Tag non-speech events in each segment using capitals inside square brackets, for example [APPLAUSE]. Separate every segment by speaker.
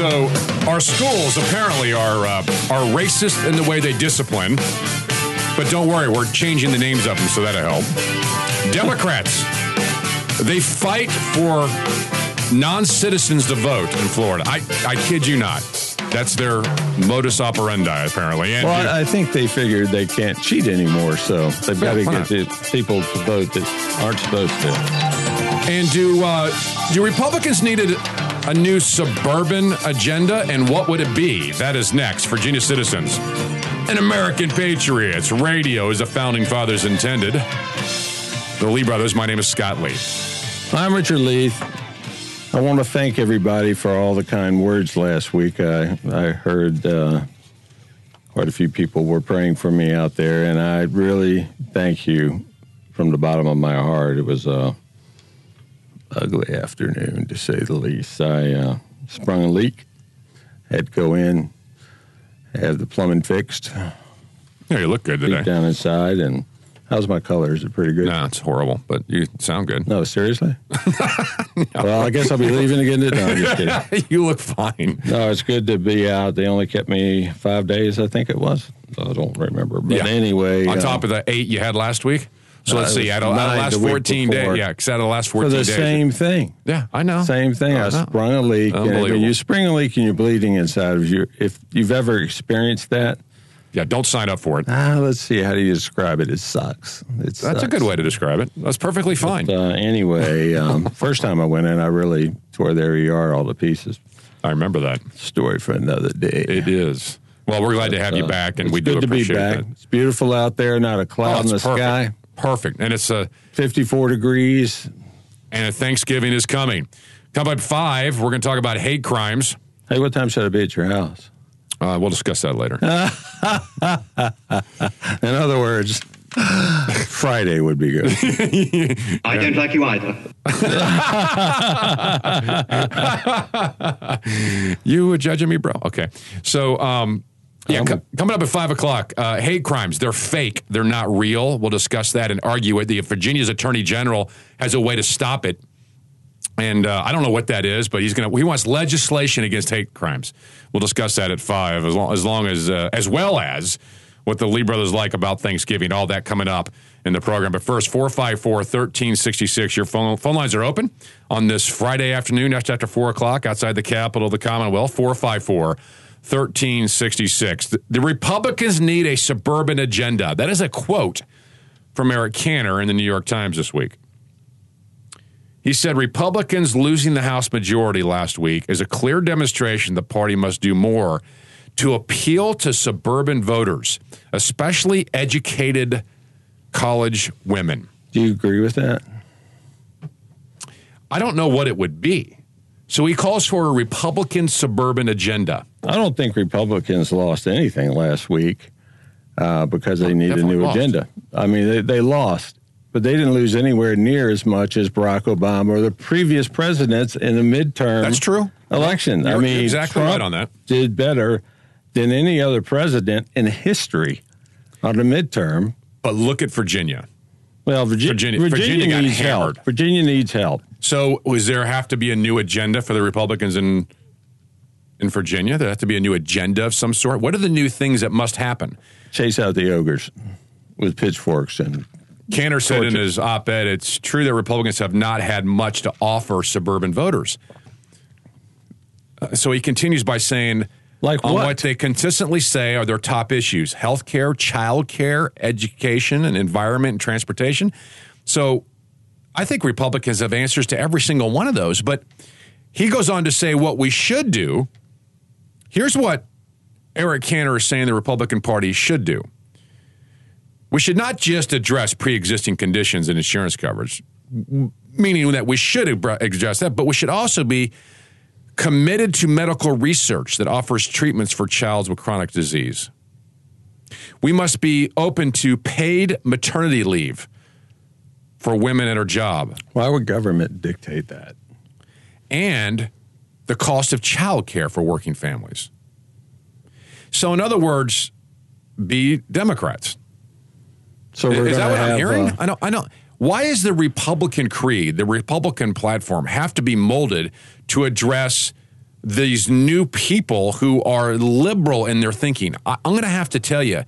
Speaker 1: so our schools apparently are uh, are racist in the way they discipline, but don't worry, we're changing the names of them, so that'll help. Democrats, they fight for non-citizens to vote in Florida. I I kid you not. That's their modus operandi, apparently. And
Speaker 2: Well, I I think they figured they can't cheat anymore, so they've got to get the people to vote that aren't supposed to.
Speaker 1: And do uh, do Republicans need a, a new suburban agenda? And what would it be? That is next. Virginia citizens, an American patriots. Radio, as the founding fathers intended. The Lee brothers. My name is Scott Lee.
Speaker 2: I'm Richard Lee. I want to thank everybody for all the kind words last week. I I heard uh, quite a few people were praying for me out there, and I really thank you from the bottom of my heart. It was a ugly afternoon, to say the least. I uh, sprung a leak, had to go in, have the plumbing fixed,
Speaker 1: Yeah, you look good today.
Speaker 2: down inside, and how's my color? Is it pretty good?
Speaker 1: No, it's horrible, but you sound good.
Speaker 2: No, seriously? [LAUGHS] Well, I guess I'll be leaving again today. No, I'm just kidding. [LAUGHS]
Speaker 1: you look fine.
Speaker 2: No, it's good to be out. They only kept me five days, I think it was. I don't remember. But
Speaker 1: Yeah.
Speaker 2: anyway,
Speaker 1: On
Speaker 2: uh,
Speaker 1: top of the eight you had last week. So
Speaker 2: No,
Speaker 1: let's
Speaker 2: it
Speaker 1: see. Out of, the last 14 days. Yeah, because out of the last fourteen
Speaker 2: for
Speaker 1: 14
Speaker 2: the
Speaker 1: days.
Speaker 2: same thing.
Speaker 1: Yeah, I know.
Speaker 2: Same thing. I,
Speaker 1: I
Speaker 2: sprung a leak. And you spring a leak and you're bleeding inside of you, if you've ever experienced that,
Speaker 1: Yeah, don't sign up for it.
Speaker 2: ah, let's see, how do you describe it? It sucks. It
Speaker 1: That's a good way to describe it. That's perfectly fine.
Speaker 2: Uh, anyway, um, [LAUGHS] first time I went in, I really tore their ER all to pieces.
Speaker 1: I remember that.
Speaker 2: Story for another day.
Speaker 1: It is. Well, we're glad to have you
Speaker 2: Uh,
Speaker 1: back, and we do
Speaker 2: good to be
Speaker 1: appreciate
Speaker 2: back.
Speaker 1: that.
Speaker 2: It's beautiful out there, not a
Speaker 1: Oh,
Speaker 2: cloud in the
Speaker 1: perfect.
Speaker 2: sky.
Speaker 1: Perfect. And it's a
Speaker 2: 54 degrees.
Speaker 1: and Thanksgiving is coming. Come up at five, we're going to talk about hate crimes.
Speaker 2: Hey, what time should I be at your house?
Speaker 1: Uh, we'll discuss that later. [LAUGHS]
Speaker 2: In other words, Friday would be good. [LAUGHS]
Speaker 3: I don't like you either. [LAUGHS]
Speaker 1: you were judging me, bro. Okay. So, um, yeah,
Speaker 2: Um,
Speaker 1: co- coming up at five o'clock, uh, hate crimes. They're fake. They're not real. We'll discuss that and argue it. The Virginia's Attorney General has a way to stop it. And uh, I don't know what that is, but he's gonna. He wants legislation against hate crimes. We'll discuss that at five, as long as, long as, uh, as well as what the Lee brothers like about Thanksgiving. All that coming up in the program. But first, 454 1366. Your phone phone lines are open on this Friday afternoon, just after four o'clock, outside the capital of the Commonwealth. 454 1366. The, the Republicans need a suburban agenda. That is a quote from Eric Cantor in the New York Times this week. He said Republicans losing the House majority last week is a clear demonstration the party must do more to appeal to suburban voters, especially educated college women.
Speaker 2: Do you agree with that?
Speaker 1: I don't know what it would be. So he calls for a Republican suburban agenda.
Speaker 2: I don't think Republicans lost anything last week uh, because they need a new
Speaker 1: lost.
Speaker 2: agenda. I mean, they, they lost, but they didn't lose anywhere near as much as Barack Obama or the previous presidents in the midterm
Speaker 1: That's true.
Speaker 2: election. I
Speaker 1: You're
Speaker 2: mean,
Speaker 1: exactly
Speaker 2: Trump
Speaker 1: right on that.
Speaker 2: Did better than any other president in history on the midterm.
Speaker 1: But look at Virginia.
Speaker 2: Well, Virginia,
Speaker 1: Virginia-
Speaker 2: Virginia,
Speaker 1: Virginia
Speaker 2: needs
Speaker 1: hammered.
Speaker 2: help. Virginia needs help.
Speaker 1: So, was there have to be a new agenda for the Republicans in in Virginia? There have to be a new agenda of some sort. What are the new things that must happen?
Speaker 2: Chase out the ogres with pitchforks and
Speaker 1: Cantor said in his op-ed, "It's true that Republicans have not had much to offer suburban voters." Uh, so he continues by saying,
Speaker 2: Like
Speaker 1: on
Speaker 2: what?
Speaker 1: what they consistently say are their top issues: healthcare, childcare, education, and environment and transportation." So, I think Republicans have answers to every single one of those. But he goes on to say what we should do. Here's what Eric Cantor is saying the Republican Party should do. We should not just address pre existing conditions and insurance coverage, meaning that we should address that, but we should also be committed to medical research that offers treatments for children with chronic disease. We must be open to paid maternity leave for women at her job
Speaker 2: why would government dictate that?
Speaker 1: and the cost of child care for working families. So, in other words, be Democrats.
Speaker 2: So
Speaker 1: Is that what I'm hearing?
Speaker 2: uh,
Speaker 1: I know. I know. Why is the Republican creed, the Republican platform, have to be molded to address these new people who are liberal in their thinking. I, I'm going to have to tell you,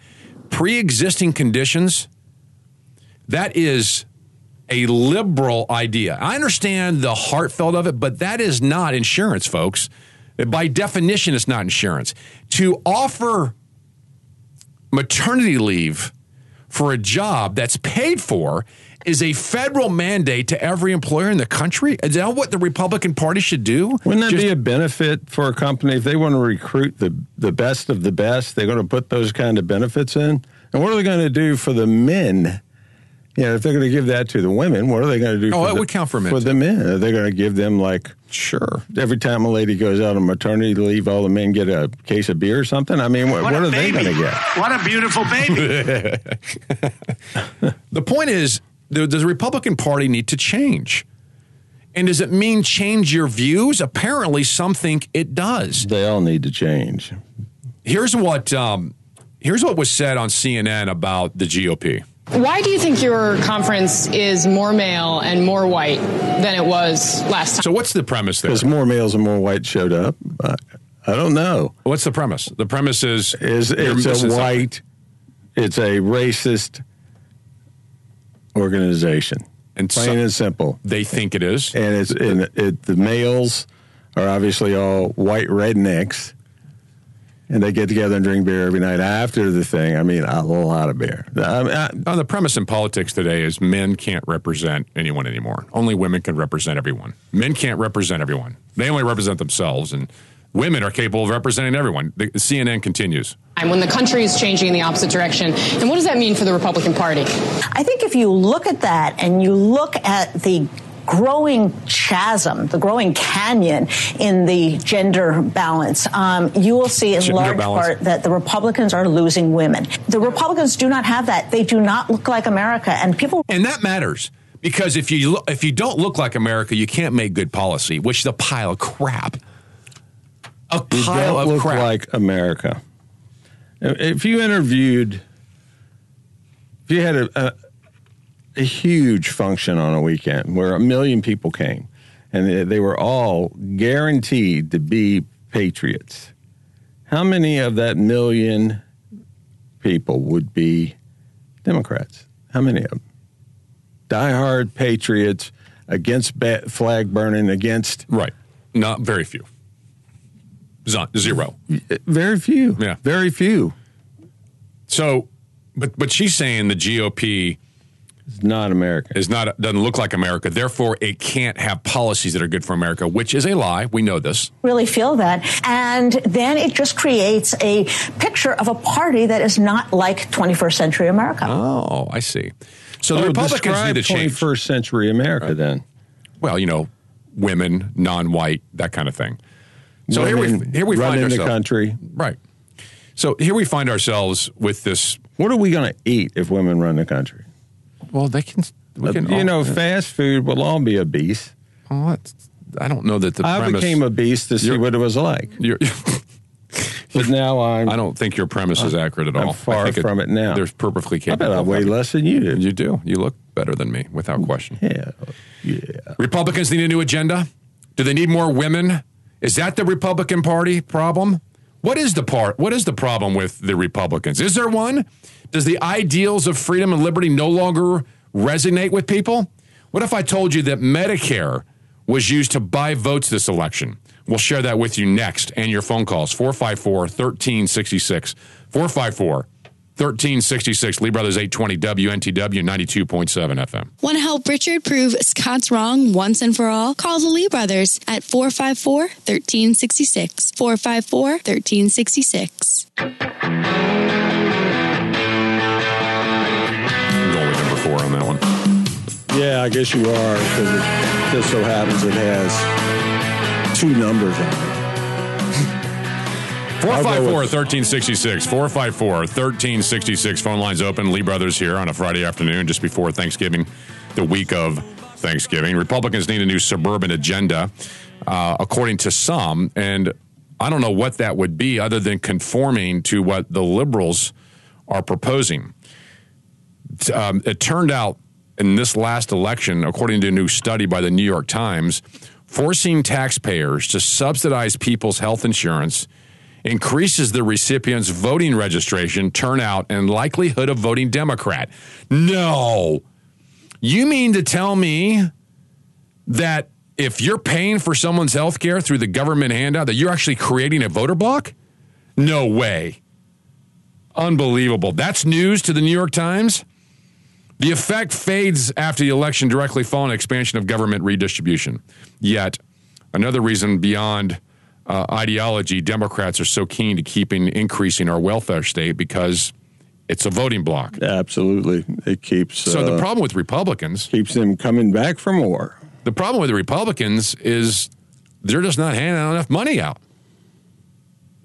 Speaker 1: pre existing conditions, that is a liberal idea. I understand the heartfelt of it, but that is not insurance, folks. By definition, it's not insurance. To offer maternity leave for a job that's paid for is a federal mandate to every employer in the country. Is that what the Republican Party should do?
Speaker 2: Wouldn't that
Speaker 1: Just-
Speaker 2: be a benefit for a company if they want to recruit the the best of the best? They're going to put those kind of benefits in. And what are they going to do for the men? You know, if they're going to give that to the women, what are they going to do?
Speaker 1: Oh,
Speaker 2: for
Speaker 1: that
Speaker 2: the,
Speaker 1: would count for men,
Speaker 2: For
Speaker 1: too.
Speaker 2: the men, are they going to give them like
Speaker 1: sure.
Speaker 2: every time a lady goes out on maternity leave, all the men get a case of beer or something? I mean, what, what,
Speaker 4: a
Speaker 2: are they going to get?
Speaker 4: What a beautiful baby. [LAUGHS]
Speaker 1: The point is, does the Republican Party need to change? And does it mean change your views? Apparently, some think it does.
Speaker 2: They all need to change.
Speaker 1: Here's what um, here's what was said on CNN about the GOP.
Speaker 5: Why do you think your conference is more male and more white than it was last time?
Speaker 1: So, what's the premise there?
Speaker 2: Because more males and more white showed up. I, I don't know.
Speaker 1: What's the premise? The premise is
Speaker 2: is it's
Speaker 1: missing
Speaker 2: a
Speaker 1: something.
Speaker 2: white, it's a racist organization,
Speaker 1: And
Speaker 2: plain
Speaker 1: so-
Speaker 2: and simple.
Speaker 1: They think it is.
Speaker 2: And it's and it, the males are obviously all white rednecks, and they get together and drink beer every night after the thing. I mean, a lot of beer. I mean, I,
Speaker 1: Uh, the premise in politics today is men can't represent anyone anymore. Only women can represent everyone. Men can't represent everyone. They only represent themselves, and women are capable of representing everyone. The, CNN continues.
Speaker 5: And when the country is changing in the opposite direction, and what does that mean for the Republican Party?
Speaker 6: I think if you look at that and you look at the growing chasm, the growing canyon in the gender balance, um, you will see in
Speaker 1: Gender
Speaker 6: large
Speaker 1: balance.
Speaker 6: part that the Republicans are losing women. The Republicans do not have that. They do not look like America. And people
Speaker 1: And that matters because if you look, if you don't look like America, you can't make good policy, which is a pile of crap. A
Speaker 2: you
Speaker 1: pile
Speaker 2: don't
Speaker 1: of
Speaker 2: look
Speaker 1: crap.
Speaker 2: like America. If you interviewed, if you had a, a, a huge function on a weekend where a million people came, and they, were all guaranteed to be patriots, how many of that million people would be Democrats? How many of them? Diehard patriots against flag burning, against
Speaker 1: right. Not very few. Zero.
Speaker 2: Eh, very few.
Speaker 1: Yeah.
Speaker 2: very few.
Speaker 1: So, but but she's saying the GOP
Speaker 2: It's not America.
Speaker 1: is not doesn't look like America. Therefore, it can't have policies that are good for America, which is a lie. We know this.
Speaker 6: really feel that. And then it just creates a picture of a party that is not like 21st century America.
Speaker 1: Oh, I see. So the
Speaker 2: Oh,
Speaker 1: Republicans
Speaker 2: describe
Speaker 1: need to change.
Speaker 2: 21st century America then.
Speaker 1: Well, you know, women, non-white, that kind of thing. So here we here we find
Speaker 2: in the country.
Speaker 1: Right. So here we find ourselves with this.
Speaker 2: What are we going to eat if women run the country?
Speaker 1: Well, they can. We uh, can
Speaker 2: you
Speaker 1: all-
Speaker 2: know, fast food will all be obese.
Speaker 1: Well, that's- I don't know that the
Speaker 2: I
Speaker 1: premise.
Speaker 2: became obese to see what it was like,
Speaker 1: you're- [LAUGHS]
Speaker 2: but now I'm.
Speaker 1: I don't think your premise is accurate at
Speaker 2: I'm
Speaker 1: all.
Speaker 2: far
Speaker 1: I think
Speaker 2: from it now.
Speaker 1: There's perfectly capable.
Speaker 2: I bet I
Speaker 1: of
Speaker 2: weigh less than you do.
Speaker 1: You do. You look better than me, without question.
Speaker 2: Yeah, yeah.
Speaker 1: Republicans need a new agenda. Do they need more women? Is that the Republican Party problem? What is the part? What is the problem with the Republicans? Is there one? Does the ideals of freedom and liberty no longer resonate with people? What if I told you that Medicare was used to buy votes this election? We'll share that with you next and your phone calls 454 1366. 454 1366. Lee Brothers 820 WNTW 92.7 FM.
Speaker 7: Want to help Richard prove Scott's wrong once and for all? Call the Lee brothers at 454 1366. 454 1366.
Speaker 1: Going four on that one.
Speaker 2: Yeah, I guess you are because it just so happens it has two numbers on it.
Speaker 1: 454
Speaker 2: with-
Speaker 1: 1366. 454 1366. Phone lines open. Lee Brothers here on a Friday afternoon just before Thanksgiving, the week of Thanksgiving. Republicans need a new suburban agenda, uh, according to some. And I don't know what that would be other than conforming to what the liberals are proposing. Um, it turned out in this last election, according to a new study by the New York Times, forcing taxpayers to subsidize people's health insurance increases the recipient's voting registration, turnout, and likelihood of voting Democrat. No. You mean to tell me that if you're paying for someone's health care through the government handout, that you're actually creating a voter block? No way. Unbelievable. That's news to the New York Times. The effect fades after the election directly following expansion of government redistribution. Yet, another reason beyond uh, ideology, Democrats are so keen to keeping increasing our welfare state because it's a voting block.
Speaker 2: Absolutely, it keeps.
Speaker 1: So the
Speaker 2: uh,
Speaker 1: problem with Republicans,
Speaker 2: keeps them coming back for more.
Speaker 1: the problem with the Republicans is they're just not handing out enough money out.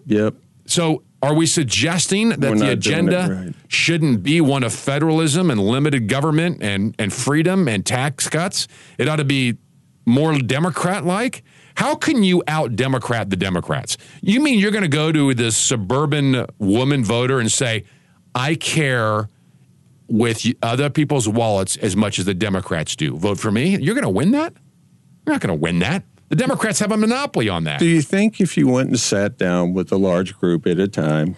Speaker 2: Yep.
Speaker 1: So are we suggesting that
Speaker 2: We're
Speaker 1: the agenda
Speaker 2: right.
Speaker 1: shouldn't be one of federalism and limited government and, and freedom and tax cuts? It ought to be more Democrat like? How can you out Democrat the Democrats? You mean you're going to go to this suburban woman voter and say, I care with other people's wallets as much as the Democrats do? Vote for me? You're going to win that? You're not going to win that. The Democrats have a monopoly on that.
Speaker 2: Do you think if you went and sat down with a large group at a time,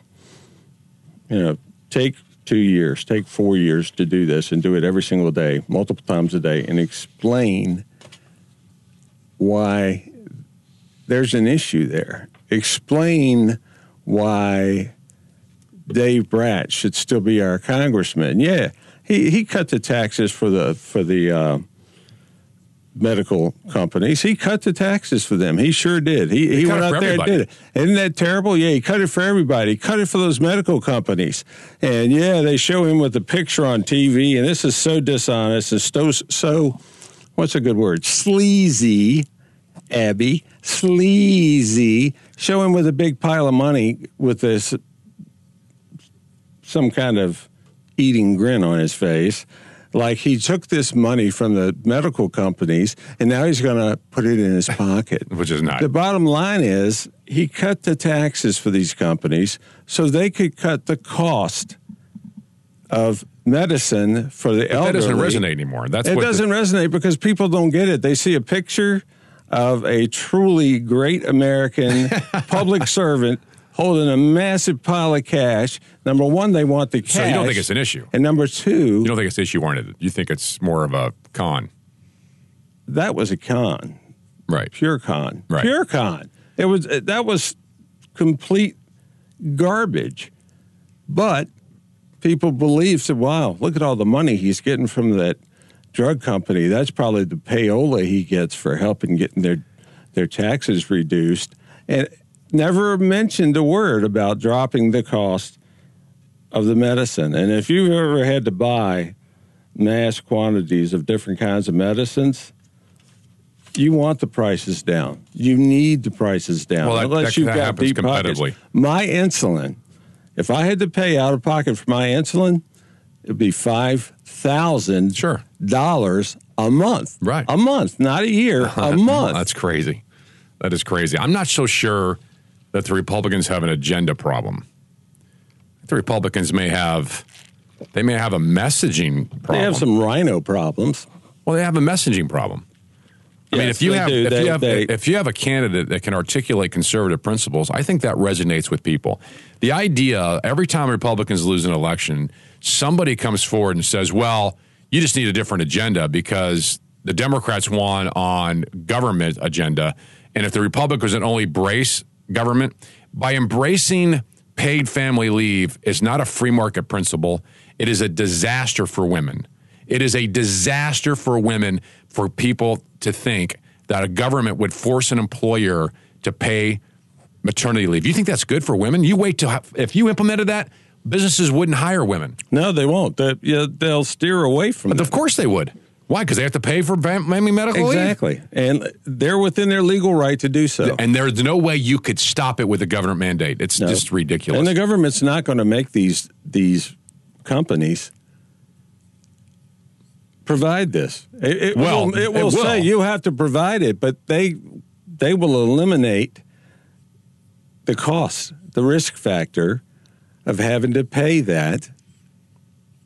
Speaker 2: you know, take two years, take four years to do this and do it every single day, multiple times a day, and explain why there's an issue there? Explain why Dave Bratt should still be our congressman. Yeah, he, he cut the taxes for the for the uh, medical companies. He cut the taxes for them. He sure did. He, he,
Speaker 1: cut
Speaker 2: went out there and did it. Isn't that terrible? Yeah, he cut it for everybody. He cut it for those medical companies. And yeah, they show him with a picture on TV, and this is so dishonest and so, so what's a good word? Sleazy, Abby. Sleazy. Show him with a big pile of money with this some kind of eating grin on his face. Like he took this money from the medical companies and now he's going to put it in his [LAUGHS] pocket.
Speaker 1: Which is not.
Speaker 2: The bottom line is he cut the taxes for these companies so they could cut the cost of medicine for the
Speaker 1: that
Speaker 2: elderly.
Speaker 1: doesn't resonate anymore. That's
Speaker 2: It doesn't resonate because people don't get it. They see a picture of a truly great American [LAUGHS] public servant holding a massive pile of cash. Number one, they want the cash.
Speaker 1: So you don't think it's an issue?
Speaker 2: And number two,
Speaker 1: You don't think it's an issue oriented. You think it's more of a con.
Speaker 2: that was a con,
Speaker 1: Right.
Speaker 2: pure con,
Speaker 1: Right.
Speaker 2: pure con. It was that was complete garbage. But people believe said, "Wow, look at all the money he's getting from that drug company. That's probably the payola he gets for helping getting their their taxes reduced." And never mentioned a word about dropping the cost of the medicine. And if you've ever had to buy mass quantities of different kinds of medicines, you want the prices down. You need the prices down.
Speaker 1: Well, that-
Speaker 2: unless
Speaker 1: that-
Speaker 2: you've
Speaker 1: that
Speaker 2: got deep pockets. My insulin, if I had to pay out of pocket for my insulin, it'd be five thousand
Speaker 1: Sure.
Speaker 2: dollars a month.
Speaker 1: Right.
Speaker 2: a month, not a year, a [LAUGHS] month.
Speaker 1: That's crazy. That is crazy. I'm not so sure that the Republicans have an agenda problem. The Republicans may have they may have a messaging problem.
Speaker 2: they have some rhino problems.
Speaker 1: well, they have a messaging problem. I mean, if you have
Speaker 2: do.
Speaker 1: if
Speaker 2: They-
Speaker 1: you have
Speaker 2: they-
Speaker 1: if you have a candidate that can articulate conservative principles, I think that resonates with people. The idea every time Republicans lose an election, somebody comes forward and says, "Well, you just need a different agenda because the Democrats won on government agenda, and if the Republicans would only brace government by embracing paid family leave is not a free market principle. It is a disaster for women." It is a disaster for women for people to think that a government would force an employer to pay maternity leave. You think that's good for women? You wait till if you implemented that, businesses wouldn't hire women.
Speaker 2: No, they won't. They, yeah, they'll steer away from
Speaker 1: But
Speaker 2: it.
Speaker 1: of course they would. Why? Because they have to pay for fam- family medical leave.
Speaker 2: Exactly. And they're within their legal right to do so.
Speaker 1: And there's no way you could stop it with a government mandate. It's
Speaker 2: No.
Speaker 1: just ridiculous.
Speaker 2: And the government's not going to make these these companies provide this. It, it
Speaker 1: Well,
Speaker 2: will, it
Speaker 1: it
Speaker 2: will
Speaker 1: will.
Speaker 2: say you have to provide it, but they they will eliminate the cost, the risk factor of having to pay that.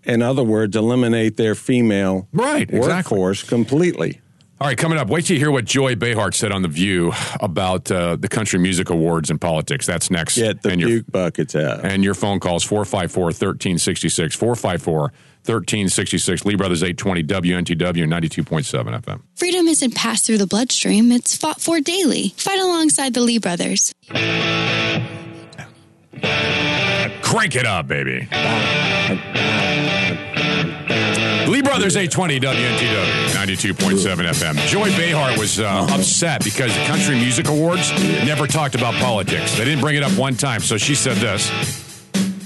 Speaker 2: In other words, eliminate their female
Speaker 1: Right, exactly.
Speaker 2: workforce completely.
Speaker 1: All right, coming up, wait till you hear what Joy Behar said on The View about uh, the Country Music Awards and politics. That's next.
Speaker 2: Get the
Speaker 1: and your,
Speaker 2: puke buckets out.
Speaker 1: and your phone calls 454 1366. 454 1366. Lee Brothers 820 WNTW 92.7 FM.
Speaker 7: Freedom isn't passed through the bloodstream, it's fought for daily. Fight alongside the Lee brothers.
Speaker 1: Crank it up, baby. Lee Brothers 820 WNTW 92.7 FM. Joy Behar was uh, upset because the Country Music Awards never talked about politics. They didn't bring it up one time, so she said this.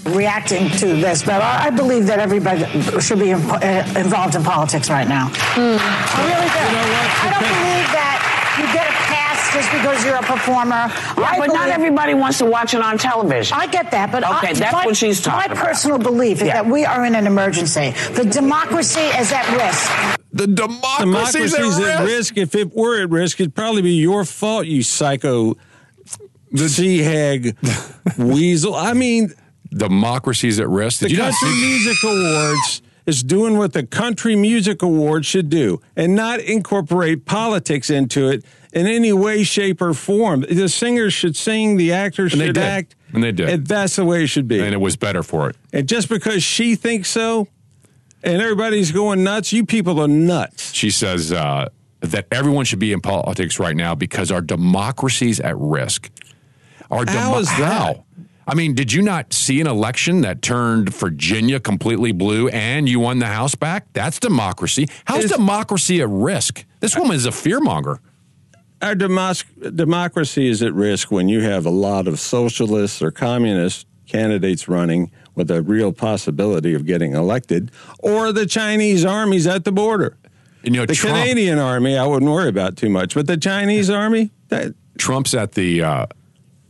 Speaker 8: reacting to this, but I I believe that everybody should be in, uh, involved in politics right now. I really do. I don't believe that you get a pass just because you're a performer. I
Speaker 9: but not everybody wants to watch it on television.
Speaker 8: I get that, but uh,
Speaker 9: Okay,
Speaker 8: I,
Speaker 9: that's
Speaker 8: my,
Speaker 9: what she's talking
Speaker 8: My
Speaker 9: about.
Speaker 8: personal belief is
Speaker 9: Yeah.
Speaker 8: that we are in an emergency. The democracy is at risk.
Speaker 1: The democracy's,
Speaker 2: Democracy's at risk. If it were at risk, it'd probably be your fault, you psycho the [LAUGHS] sea hag weasel. I mean,
Speaker 1: Democracy's at risk. Did
Speaker 2: the
Speaker 1: you not
Speaker 2: Country
Speaker 1: see?
Speaker 2: Music Awards is doing what the Country Music Awards should do and not incorporate politics into it in any way, shape, or form. The singers should sing, the actors
Speaker 1: And they
Speaker 2: should
Speaker 1: did.
Speaker 2: act.
Speaker 1: And they did.
Speaker 2: And that's the way it should be.
Speaker 1: And it was better for it.
Speaker 2: And just because she thinks so and everybody's going nuts, you people are nuts.
Speaker 1: She says uh, that everyone should be in politics right now because our democracy's at risk. Our
Speaker 2: How is that?
Speaker 1: How? I mean, did you not see an election that turned Virginia completely blue and you won the House back? That's democracy. How's
Speaker 2: Is-
Speaker 1: democracy at risk? This woman is a fearmonger.
Speaker 2: Our demos- democracy is at risk when you have a lot of socialists or communist candidates running with a real possibility of getting elected, or the Chinese armies at the border.
Speaker 1: You know,
Speaker 2: The
Speaker 1: Trump,
Speaker 2: Canadian army, I wouldn't worry about too much, but the Chinese army, that,
Speaker 1: Trump's at the uh,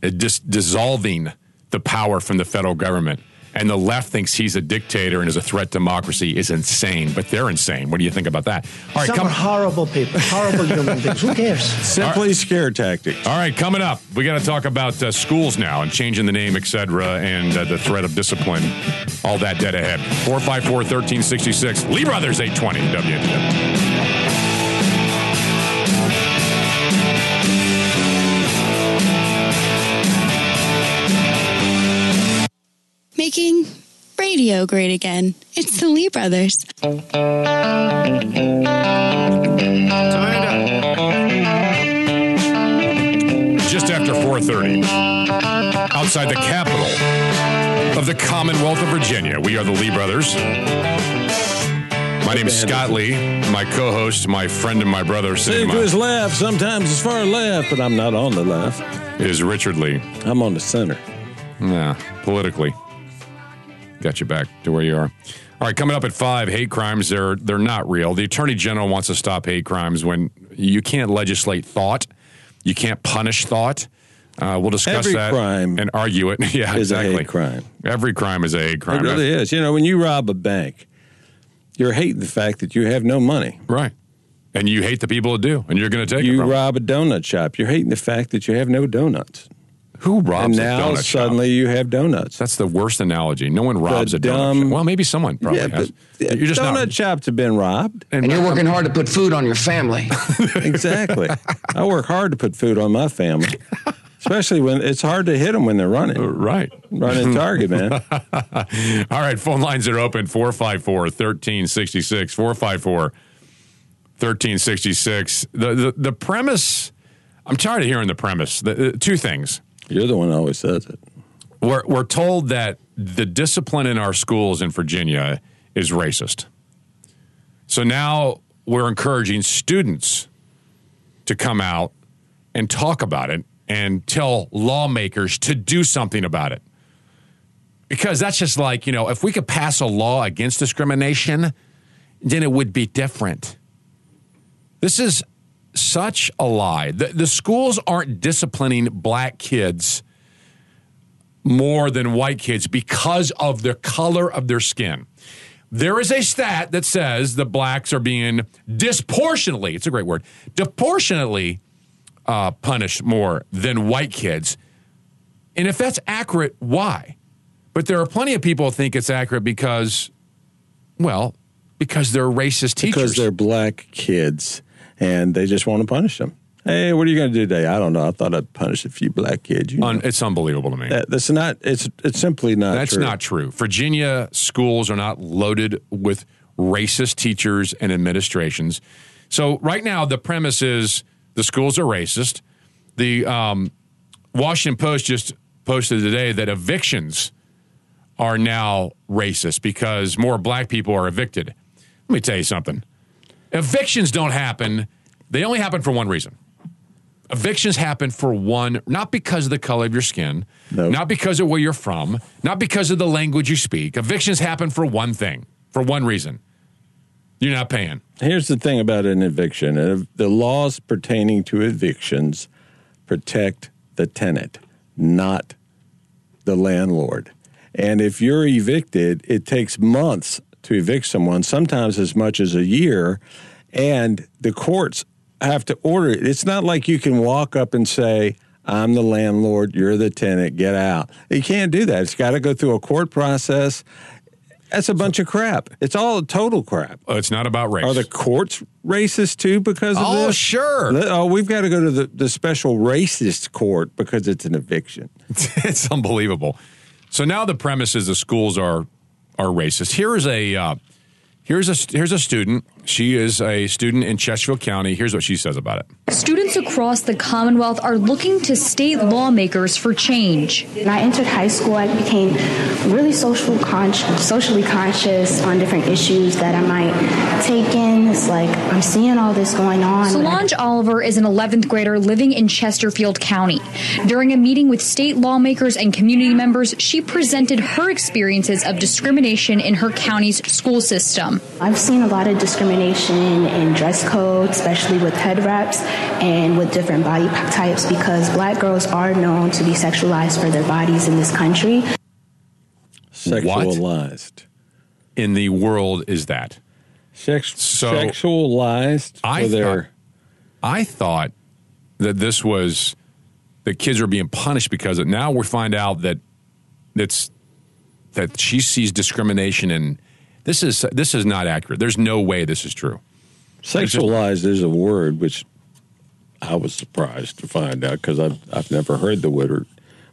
Speaker 1: dis- dissolving the power from the federal government. And the left thinks he's a dictator and is a threat to democracy is insane, but they're insane. What do you think about that? All right,
Speaker 10: Some
Speaker 1: come,
Speaker 10: horrible people, horrible human beings. Who cares? [LAUGHS]
Speaker 2: simply scare tactics.
Speaker 1: All right, coming up, we got to talk about uh, schools now and changing the name, et cetera, and uh, the threat of discipline. All that dead ahead. 454 1366. Lee Brothers 820 WNTW.
Speaker 7: Making radio great again. It's the Lee brothers.
Speaker 1: Just after 430, outside the capital of the Commonwealth of Virginia, we are the Lee Brothers. My name is Scott Lee. My co-host, my friend, and my brother sitting
Speaker 2: Sitting
Speaker 1: to
Speaker 2: to
Speaker 1: my,
Speaker 2: his left, sometimes as far left, but I'm not on the left.
Speaker 1: is Richard Lee.
Speaker 2: I'm on the center.
Speaker 1: Yeah, politically. Got you back to where you are. All right, coming up at five, hate crimes, they're they're not real. The Attorney General wants to stop hate crimes when you can't legislate thought, you can't punish thought. Uh, we'll discuss
Speaker 2: Every
Speaker 1: that
Speaker 2: crime
Speaker 1: and argue it. [LAUGHS] yeah,
Speaker 2: is a
Speaker 1: exactly.
Speaker 2: hate crime.
Speaker 1: Every crime is a hate crime.
Speaker 2: It really is. You know, when you rob a bank, you're hating the fact that you have no money.
Speaker 1: Right. And you hate the people that do, and you're going to take it
Speaker 2: You
Speaker 1: them.
Speaker 2: rob a donut shop, you're hating the fact that you have no donuts.
Speaker 1: Who robs
Speaker 2: and
Speaker 1: a
Speaker 2: now
Speaker 1: donut shop?
Speaker 2: suddenly you have donuts.
Speaker 1: That's the worst analogy. No one robs a donut
Speaker 2: dumb-
Speaker 1: shop. Well, maybe someone probably
Speaker 2: yeah,
Speaker 1: has.
Speaker 2: but
Speaker 1: You're just
Speaker 2: donut
Speaker 1: not.
Speaker 2: shops have been robbed.
Speaker 9: and you're working hard to put food on your family. [LAUGHS]
Speaker 2: exactly. I work hard to put food on my family, [LAUGHS] especially when it's hard to hit them when they're running.
Speaker 1: Uh, right.
Speaker 2: Running target, man. [LAUGHS]
Speaker 1: All right, phone lines are open 454 1366. 454 1366. The, the, the premise, I'm tired of hearing the premise. The, the, two things.
Speaker 2: You're the one who always says it.
Speaker 1: We're, we're told that the discipline in our schools in Virginia is racist. So now we're encouraging students to come out and talk about it and tell lawmakers to do something about it. Because that's just like, you know, if we could pass a law against discrimination, then it would be different. This is such a lie. The, the schools aren't disciplining black kids more than white kids because of the color of their skin. There is a stat that says the blacks are being disproportionately, it's a great word, disproportionately uh, punished more than white kids. And if that's accurate, why? But there are plenty of people who think it's accurate because, well, because they're racist teachers.
Speaker 2: Because they're black kids and they just want to punish them. Hey, what are you going to do today? I don't know. I thought I'd punish a few black kids. You know.
Speaker 1: Un- it's unbelievable to me.
Speaker 2: That, that's not. It's it's simply not.
Speaker 1: That's
Speaker 2: true.
Speaker 1: not true. Virginia schools are not loaded with racist teachers and administrations. So right now, the premise is the schools are racist. The um, Washington Post just posted today that evictions are now racist because more black people are evicted. Let me tell you something. Evictions don't happen. They only happen for one reason. Evictions happen for one, not because of the color of your skin,
Speaker 2: Nope.
Speaker 1: not because of where you're from, not because of the language you speak. Evictions happen for one thing, for one reason. You're not paying.
Speaker 2: Here's the thing about an eviction: Uh, the laws pertaining to evictions protect the tenant, not the landlord. And if you're evicted, it takes months to evict someone, sometimes as much as a year, and the courts have to order it. It's not like you can walk up and say, I'm the landlord, you're the tenant, get out. You can't do that. It's got to go through a court process. That's a bunch of crap. It's all total crap.
Speaker 1: Uh, It's not about race.
Speaker 2: Are the courts racist too because of
Speaker 1: Oh,
Speaker 2: this?
Speaker 1: sure.
Speaker 2: Oh, we've got to go to the, the special racist court because it's an eviction. [LAUGHS]
Speaker 1: it's unbelievable. So now the premise is the schools are are racist. Here is a uh, here's a here's a student. She is a student in Chesterfield County. Here's what she says about it.
Speaker 11: Students across the Commonwealth are looking to state lawmakers for change.
Speaker 12: When I entered high school, I became really social conscious, socially conscious on different issues that I might take in. It's like I'm seeing all this going on.
Speaker 11: Solange Oliver is an 11th grader living in Chesterfield County. During a meeting with state lawmakers and community members, she presented her experiences of discrimination in her county's school system.
Speaker 12: I've seen a lot of discrimination in dress code, especially with head wraps and with different body types, because black girls are known to be sexualized for their bodies in this country.
Speaker 2: Sexualized.
Speaker 1: In the world is that
Speaker 2: Sex,
Speaker 1: So-
Speaker 2: sexualized
Speaker 1: I
Speaker 2: for their.
Speaker 1: thought, I thought that this was the kids are being punished because of, now we find out that it's that she sees discrimination and this is this is not accurate. There's no way this is true.
Speaker 2: Sexualized is a word which I was surprised to find out because I've, I've never heard the word,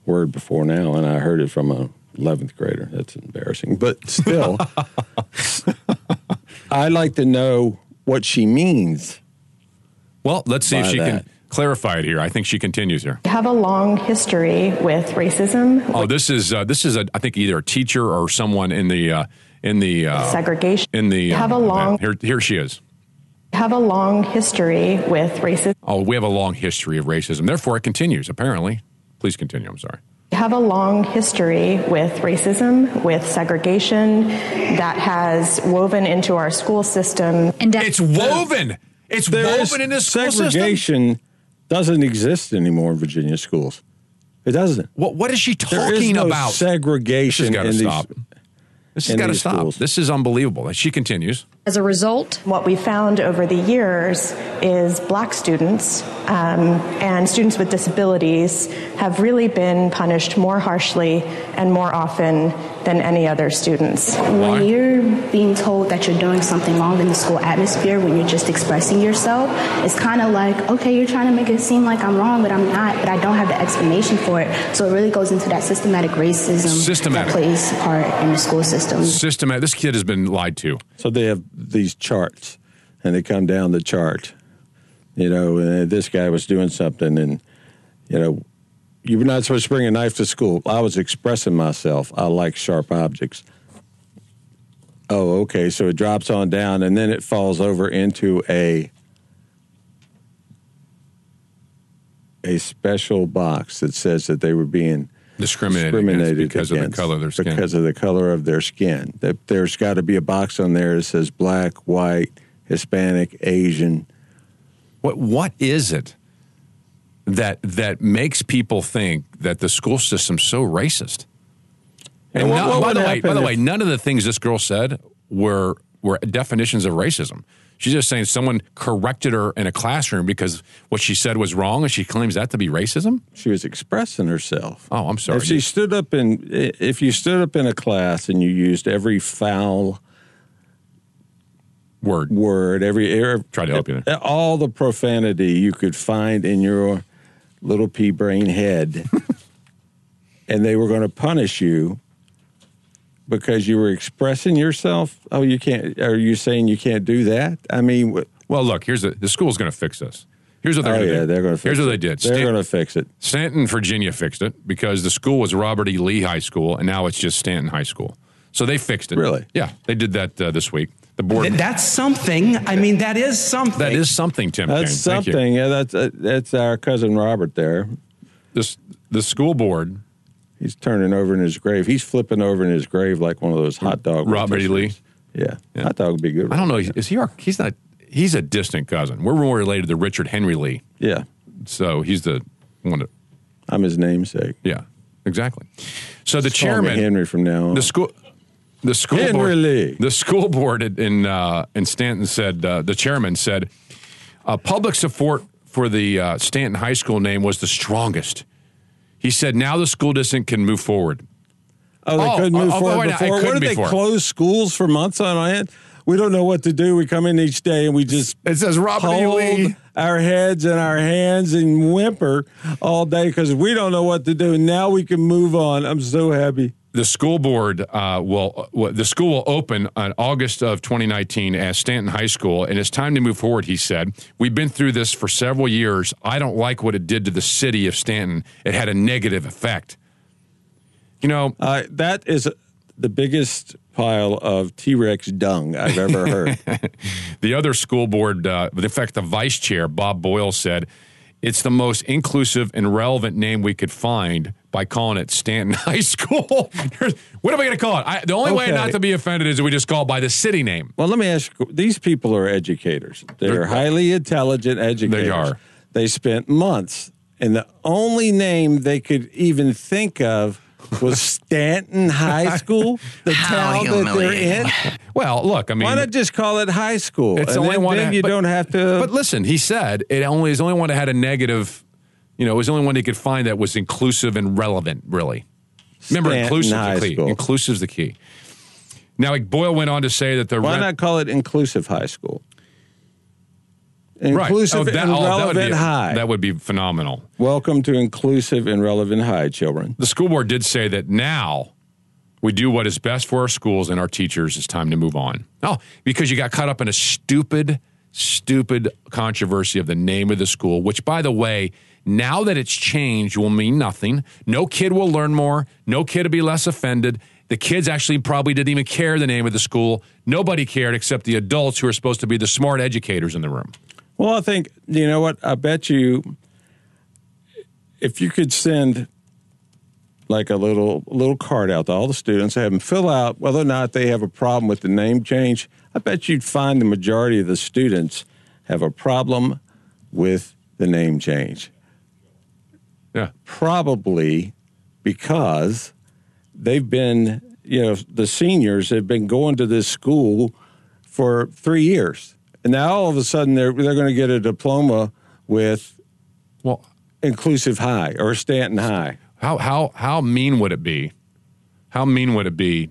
Speaker 2: word before now, and I heard it from a 11th grader. That's embarrassing. But still, [LAUGHS] I like to know what she means.
Speaker 1: Well, let's see if she
Speaker 2: that.
Speaker 1: can clarify it here. I think she continues here.
Speaker 13: have a long history with racism,
Speaker 1: Oh, this is uh, this is a I think either a teacher or someone in the uh, in the uh,
Speaker 13: segregation.
Speaker 1: in the
Speaker 13: have a
Speaker 1: uh,
Speaker 13: long
Speaker 1: here here she is.
Speaker 13: have a long history with racism.
Speaker 1: Oh, we have a long history of racism. Therefore, it continues. Apparently, please continue. I'm sorry.
Speaker 13: have a long history with racism, with segregation that has woven into our school system.
Speaker 11: And
Speaker 1: It's woven. It's
Speaker 2: There is
Speaker 1: woven in this school system.
Speaker 2: segregation doesn't exist anymore in Virginia schools. It doesn't.
Speaker 1: What what is she
Speaker 2: There is
Speaker 1: talking
Speaker 2: no
Speaker 1: about?
Speaker 2: segregation
Speaker 1: This has got to
Speaker 2: in these-
Speaker 1: stop. This has got to stop.
Speaker 2: schools.
Speaker 1: This is unbelievable. She continues.
Speaker 11: As a result,
Speaker 13: What we found over the years is black students um, and students with disabilities have really been punished more harshly and more often than any other students.
Speaker 12: When you're being told that you're doing something wrong in the school atmosphere, when you're just expressing yourself, it's kind of like, okay, you're trying to make it seem like I'm wrong, but I'm not, but I don't have the explanation for it. So it really goes into that systematic racism
Speaker 1: Systematic.
Speaker 12: that plays a part in the school system.
Speaker 1: Systematic. This kid has been lied to.
Speaker 2: So they have these charts, and they come down the chart. You know, uh, this guy was doing something, and you know, you were not supposed to bring a knife to school. I was expressing myself. I like sharp objects. Oh, okay. So it drops on down, and then it falls over into a a special box that says that they were being
Speaker 1: Discriminated,
Speaker 2: discriminated
Speaker 1: because of the color of their skin.
Speaker 2: Because of the color of their skin. That there's got to be a box on there that says black, white, Hispanic, Asian.
Speaker 1: What what is it that that makes people think that the school system's so racist? And
Speaker 2: And what-
Speaker 1: no-
Speaker 2: what
Speaker 1: by the way, by the way, none of the things this girl said were were definitions of racism. She's just saying someone corrected her in a classroom because what she said was wrong, and she claims that to be racism.
Speaker 2: She was expressing herself.
Speaker 1: Oh, I'm sorry.
Speaker 2: If she stood up in, if you stood up in a class and you used every foul
Speaker 1: word.
Speaker 2: word, every, every
Speaker 1: Tried to help you there.
Speaker 2: all the profanity you could find in your little pea brain head, [LAUGHS] and they were going to punish you because you were expressing yourself. Oh, you can't. Are you saying you can't do that? I mean, wh-
Speaker 1: Well, look, here's the the school's going to fix this. Here's what they're
Speaker 2: oh
Speaker 1: going to
Speaker 2: yeah,
Speaker 1: do.
Speaker 2: they're going to.
Speaker 1: Here's what they did.
Speaker 2: They're
Speaker 1: Stan-
Speaker 2: going to fix it.
Speaker 1: Staunton, Virginia fixed it because the school was Robert E. Lee High School, and now it's just Staunton High School. So they fixed it.
Speaker 2: Really?
Speaker 1: Yeah, they did that uh, this week. The board.
Speaker 14: Th- That's something. I mean, that is something.
Speaker 1: that is something, Tim.
Speaker 2: That's
Speaker 1: Kaine. Thank you.
Speaker 2: something. Yeah, that's uh, that's our cousin Robert there.
Speaker 1: This the school board.
Speaker 2: He's turning over in his grave. He's flipping over in his grave like one of those hot dog.
Speaker 1: Robert E. Lee.
Speaker 2: rotisseries. Yeah. hot dog would be good.
Speaker 1: I don't know. Is he our? He's not. He's a distant cousin. We're more related to Richard Henry Lee.
Speaker 2: Yeah,
Speaker 1: So he's the one. That,
Speaker 2: I'm his namesake.
Speaker 1: yeah, exactly. So the
Speaker 2: Just
Speaker 1: chairman,
Speaker 2: Henry from now on.
Speaker 1: the school, the school
Speaker 2: Henry
Speaker 1: board,
Speaker 2: Lee.
Speaker 1: the school board in uh, in Staunton said uh, the chairman said uh, public support for the uh, Staunton High School name was the strongest. He said now the school district can move forward.
Speaker 2: Oh, they
Speaker 1: Oh,
Speaker 2: couldn't move
Speaker 1: oh, oh,
Speaker 2: forward before. What did they
Speaker 1: before.
Speaker 2: close schools for months on end? We don't know what to do. We come in each day and we just
Speaker 1: It says Robert E. Lee.
Speaker 2: our heads and our hands and whimper all day because we don't know what to do. Now we can move on. I'm so happy.
Speaker 1: The school board uh, will, the school will open on August of 2019 as Staunton High School, and it's time to move forward. He said, "We've been through this for several years. I don't like what it did to the city of Staunton. It had a negative effect." You know,
Speaker 2: Uh, that is the biggest pile of T Rex dung I've ever [LAUGHS] heard.
Speaker 1: the other school board, uh, in fact, the vice chair Bob Boyle said, "It's the most inclusive and relevant name we could find." By calling it Staunton [LAUGHS] High School, [LAUGHS] what are we going to call it? I, the only way not to be offended is if we just call it by the city name.
Speaker 2: Well, let me ask you these people are educators. They're,
Speaker 1: They're-
Speaker 2: highly intelligent educators.
Speaker 1: They are.
Speaker 2: They spent months, and the only name they could even think of was Staunton High [LAUGHS] School, the town that they're in.
Speaker 1: Well, look, I mean,
Speaker 2: Why not just call it high school?
Speaker 1: It's
Speaker 2: and
Speaker 1: the only
Speaker 2: then,
Speaker 1: one
Speaker 2: then
Speaker 1: that-
Speaker 2: you
Speaker 1: but-
Speaker 2: don't have to.
Speaker 1: But listen, he said it only is the only one that had a negative. You know, it was the only one he could find that was inclusive and relevant. Really, remember,
Speaker 2: Staunton
Speaker 1: inclusive is the key.
Speaker 2: School.
Speaker 1: Inclusive is the key. Now, like Boyle went on to say that the
Speaker 2: Why
Speaker 1: rent-
Speaker 2: not call it inclusive high school?
Speaker 1: Right.
Speaker 2: Inclusive
Speaker 1: Oh, that-
Speaker 2: and
Speaker 1: oh, that
Speaker 2: relevant
Speaker 1: be-
Speaker 2: high.
Speaker 1: That would be phenomenal.
Speaker 2: Welcome to inclusive and relevant high, children.
Speaker 1: The school board did say that now we do what is best for our schools and our teachers. It's time to move on. Oh, because you got caught up in a stupid, stupid controversy of the name of the school, which, by the way, now that it's changed will mean nothing. No kid will learn more. No kid will be less offended. The kids actually probably didn't even care the name of the school. Nobody cared except the adults who are supposed to be the smart educators in the room.
Speaker 2: Well, I think you know what. I bet you, if you could send like a little little card out to all the students, have them fill out whether or not they have a problem with the name change. I bet you'd find the majority of the students have a problem with the name change.
Speaker 1: Yeah.
Speaker 2: Probably because they've been, you know, the seniors have been going to this school for three years. And now all of a sudden they're they're going to get a diploma with
Speaker 1: Well,
Speaker 2: inclusive high or Staunton High.
Speaker 1: How how how mean would it be? How mean would it be,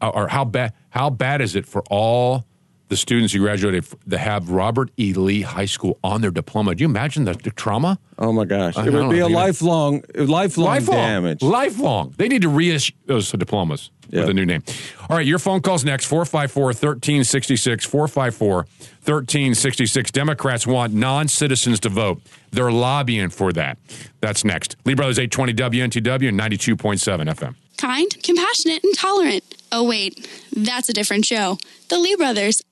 Speaker 1: or or how bad how bad is it for all the students who graduated f- that have Robert E. Lee High School on their diploma? Do you imagine the, the trauma?
Speaker 2: Oh my gosh,
Speaker 1: I
Speaker 2: it would be
Speaker 1: know,
Speaker 2: a
Speaker 1: even-
Speaker 2: lifelong lifelong, damage.
Speaker 1: Lifelong. They need to reissue those diplomas
Speaker 2: Yeah.
Speaker 1: with a new name. All right, your phone calls next 454 1366. 454 1366. Democrats want non citizens to vote. They're lobbying for that. That's next. Lee Brothers 820 WNTW and 92.7 FM.
Speaker 7: Kind, compassionate, and tolerant. Oh, wait, that's a different show. The Lee Brothers.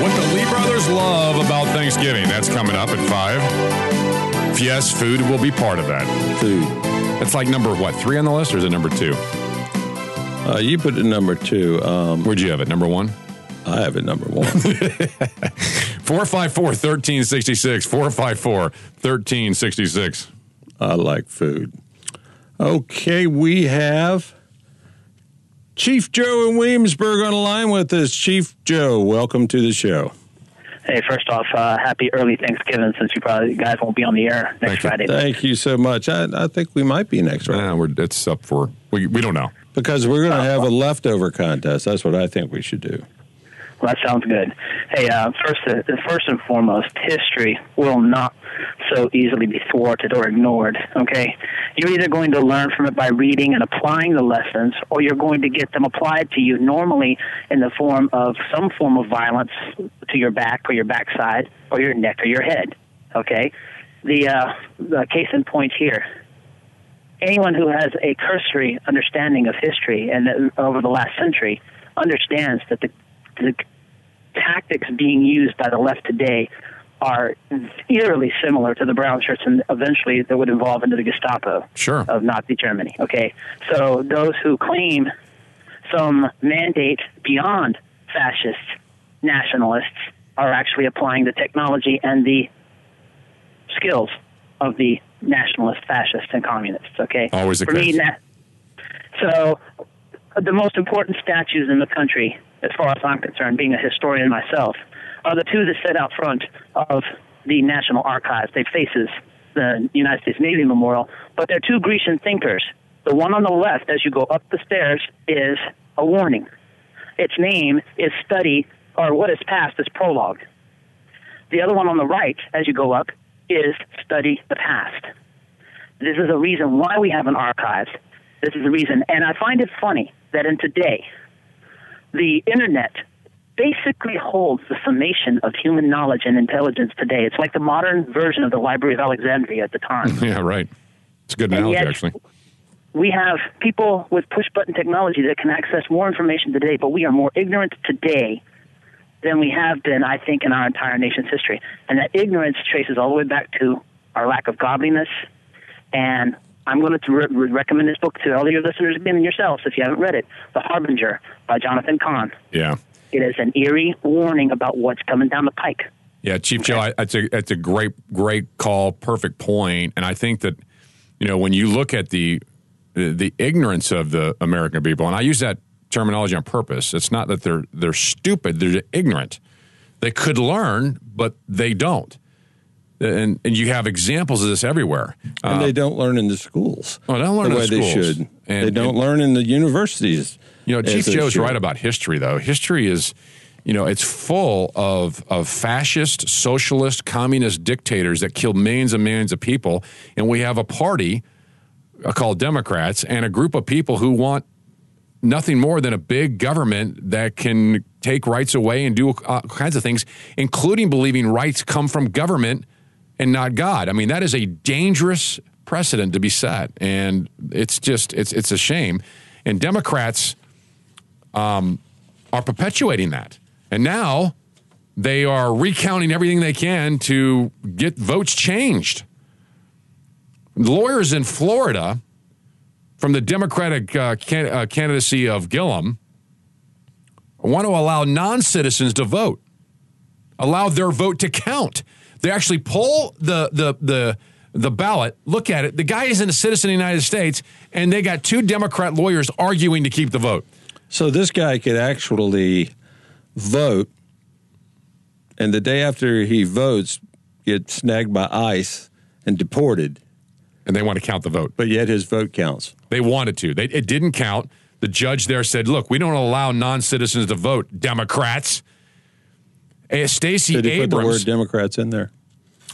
Speaker 1: What the Lee brothers love about Thanksgiving. That's coming up at 5. Yes, food will be part of that.
Speaker 2: Food.
Speaker 1: It's like number, what, three on the list or is it number two?
Speaker 2: Uh, you put it number two. Um,
Speaker 1: Where'd you have it? Number one?
Speaker 2: I have it number one. [LAUGHS]
Speaker 1: 454 1366. 454 1366.
Speaker 2: I like food. Okay, we have Chief Joe in Williamsburg on the line with us. Chief Joe, welcome to the show.
Speaker 15: Hey, first off, uh, happy early Thanksgiving since you probably you guys won't be on the air next Friday.
Speaker 2: Thank you so much. I, I think we might be next Friday.
Speaker 1: Yeah, we're, it's up for, we, we don't know.
Speaker 2: Because we're going to have a leftover contest. That's what I think we should do.
Speaker 15: Well, that sounds good. Hey, uh, first, uh, first and foremost, history will not so easily be thwarted or ignored. Okay, you're either going to learn from it by reading and applying the lessons, or you're going to get them applied to you. Normally, in the form of some form of violence to your back or your backside or your neck or your head. Okay, the, uh, the case in point here. Anyone who has a cursory understanding of history and uh, over the last century understands that the the tactics being used by the left today are eerily similar to the brown shirts and eventually that would evolve into the Gestapo
Speaker 1: sure.
Speaker 15: of Nazi Germany. Okay, so those who claim some mandate beyond fascist nationalists are actually applying the technology and the skills of the nationalist, fascists, and communists. Okay,
Speaker 1: always the
Speaker 15: For
Speaker 1: case.
Speaker 15: Me, so the most important statues in the country as far as I'm concerned, being a historian myself, are the two that sit out front of the National Archives. They faces the United States Navy Memorial, but they're two Grecian thinkers. The one on the left, as you go up the stairs, is a warning. Its name is Study, or What is Past is Prologue. The other one on the right, as you go up, is Study the Past. This is a reason why we have an archive. This is the reason, and I find it funny that in today, the internet basically holds the summation of human knowledge and intelligence today. It's like the modern version of the Library of Alexandria at the time. [LAUGHS]
Speaker 1: yeah, right. It's a good
Speaker 15: And
Speaker 1: analogy,
Speaker 15: yet-
Speaker 1: actually.
Speaker 15: we have people with push button technology that can access more information today, but we are more ignorant today than we have been, I think, in our entire nation's history. And that ignorance traces all the way back to our lack of godliness. And I'm going to re- re- recommend this book to all of your listeners again and yourselves if you haven't read it The Harbinger by Jonathan Cahn.
Speaker 1: Yeah.
Speaker 15: It is an eerie warning about what's coming down the pike.
Speaker 1: Yeah, Chief Joe, I, that's a that's a great great call, perfect point, and I think that you know when you look at the the, the ignorance of the American people, and I use that terminology on purpose. It's not that they're they're stupid; they're ignorant. They could learn, but they don't. And and you have examples of this everywhere.
Speaker 2: And they don't learn in the schools.
Speaker 1: Oh, they don't learn
Speaker 2: the
Speaker 1: in
Speaker 2: way
Speaker 1: the
Speaker 2: they should.
Speaker 1: And-
Speaker 2: they don't
Speaker 1: and-
Speaker 2: learn in the universities.
Speaker 1: You know, Chief Joe's
Speaker 2: should.
Speaker 1: right about history, though. History is, you know, it's full of of fascist, socialist, communist dictators that killed millions and millions of people, and we have a party uh, called Democrats and a group of people who want nothing more than a big government that can take rights away and do all kinds of things, including believing rights come from government and not God. I mean, that is a dangerous precedent to be set, and it's just it's it's a shame. And Democrats um, are perpetuating that, and now they are recounting everything they can to get votes changed. Lawyers in Florida from the Democratic uh, can- uh, candidacy of Gillum want to allow non citizens to vote, allow their vote to count. They actually pull the the the the ballot, look at it. The guy isn't a citizen of the United States, and they got two Democrat lawyers arguing to keep the vote.
Speaker 2: So this guy could actually vote, and the day after he votes, get snagged by ICE and deported.
Speaker 1: And they want to count the vote.
Speaker 2: But yet his vote counts.
Speaker 1: They wanted to. They, it didn't count. The judge there said, "Look, we don't allow non-citizens to vote. Democrats." Uh, Stacey
Speaker 2: Did he put the word Democrats in there?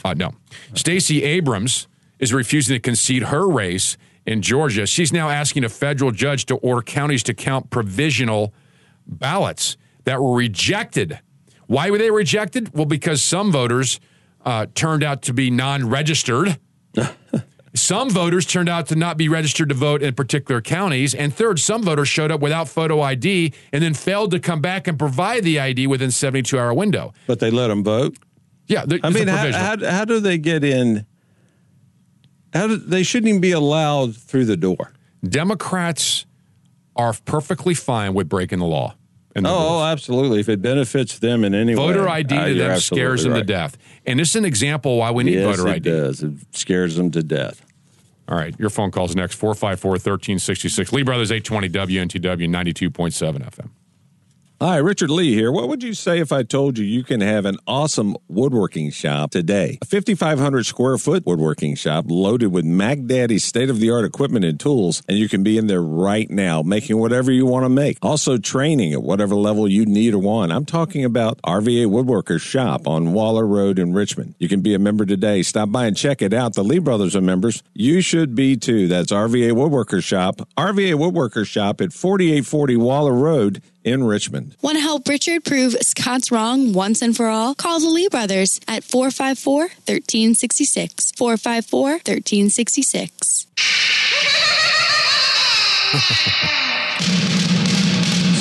Speaker 1: Uh, no. Stacey Abrams is refusing to concede her race in Georgia. She's now asking a federal judge to order counties to count provisional ballots that were rejected. Why were they rejected? Well, because some voters uh, turned out to be non registered. Some voters turned out to not be registered to vote in particular counties. And third, some voters showed up without photo ID and then failed to come back and provide the ID within 72 hour window.
Speaker 2: But they let them vote.
Speaker 1: Yeah,
Speaker 2: I mean, how, how, how do they get in? How do, they shouldn't even be allowed through the door.
Speaker 1: Democrats are perfectly fine with breaking the law. And the
Speaker 2: oh,
Speaker 1: rules.
Speaker 2: oh, absolutely. If it benefits them in any way,
Speaker 1: voter ID
Speaker 2: uh,
Speaker 1: to them scares them
Speaker 2: absolutely
Speaker 1: to death. And this is an example why we need
Speaker 2: yes,
Speaker 1: voter
Speaker 2: it
Speaker 1: ID.
Speaker 2: does. It scares them to death.
Speaker 1: All right, your phone call's next 454 1366. Lee Brothers 820 WNTW 92.7 FM.
Speaker 2: Hi, Richard Lee here. What would you say if I told you you can have an awesome woodworking shop today? A 5,500 square foot woodworking shop loaded with MacDaddy's state of the art equipment and tools, and you can be in there right now making whatever you want to make. Also, training at whatever level you need or want. I'm talking about RVA Woodworkers Shop on Waller Road in Richmond. You can be a member today. Stop by and check it out. The Lee brothers are members. You should be too. That's RVA Woodworkers Shop. RVA Woodworkers Shop at 4840 Waller Road in Richmond.
Speaker 7: Want to help Richard prove Scott's wrong once and for all? Call the Lee brothers at 454 1366. 454 1366. [LAUGHS]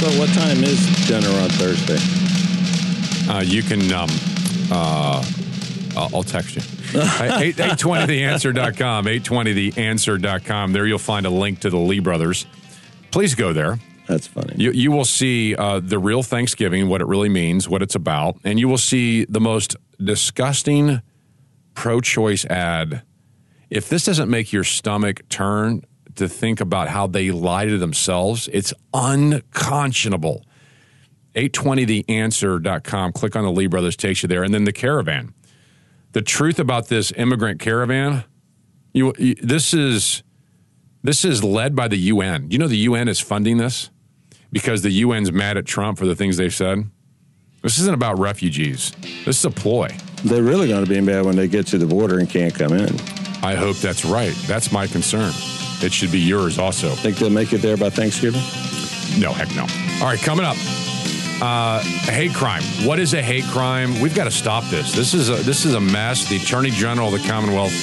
Speaker 2: So, what time is dinner on Thursday?
Speaker 1: Uh, you can, um, uh, I'll I'll text you. [LAUGHS] 8, 820theanswer.com, 820theanswer.com. There you'll find a link to the Lee brothers. Please go there.
Speaker 2: That's funny.
Speaker 1: You, you will see uh, the real Thanksgiving, what it really means, what it's about, and you will see the most disgusting pro choice ad. If this doesn't make your stomach turn to think about how they lie to themselves, it's unconscionable. 820theanswer.com. Click on the Lee Brothers, takes you there. And then the caravan. The truth about this immigrant caravan, you, you this is this is led by the UN. You know the UN is funding this because the UN's mad at Trump for the things they've said. This isn't about refugees. This is a ploy.
Speaker 2: They're really going to be bad when they get to the border and can't come in.
Speaker 1: I hope that's right. That's my concern. It should be yours also.
Speaker 2: Think they'll make it there by Thanksgiving?
Speaker 1: No, heck no. All right, coming up. Uh, a hate crime. What is a hate crime? We've got to stop this. This is a, this is a mess. The Attorney General of the Commonwealth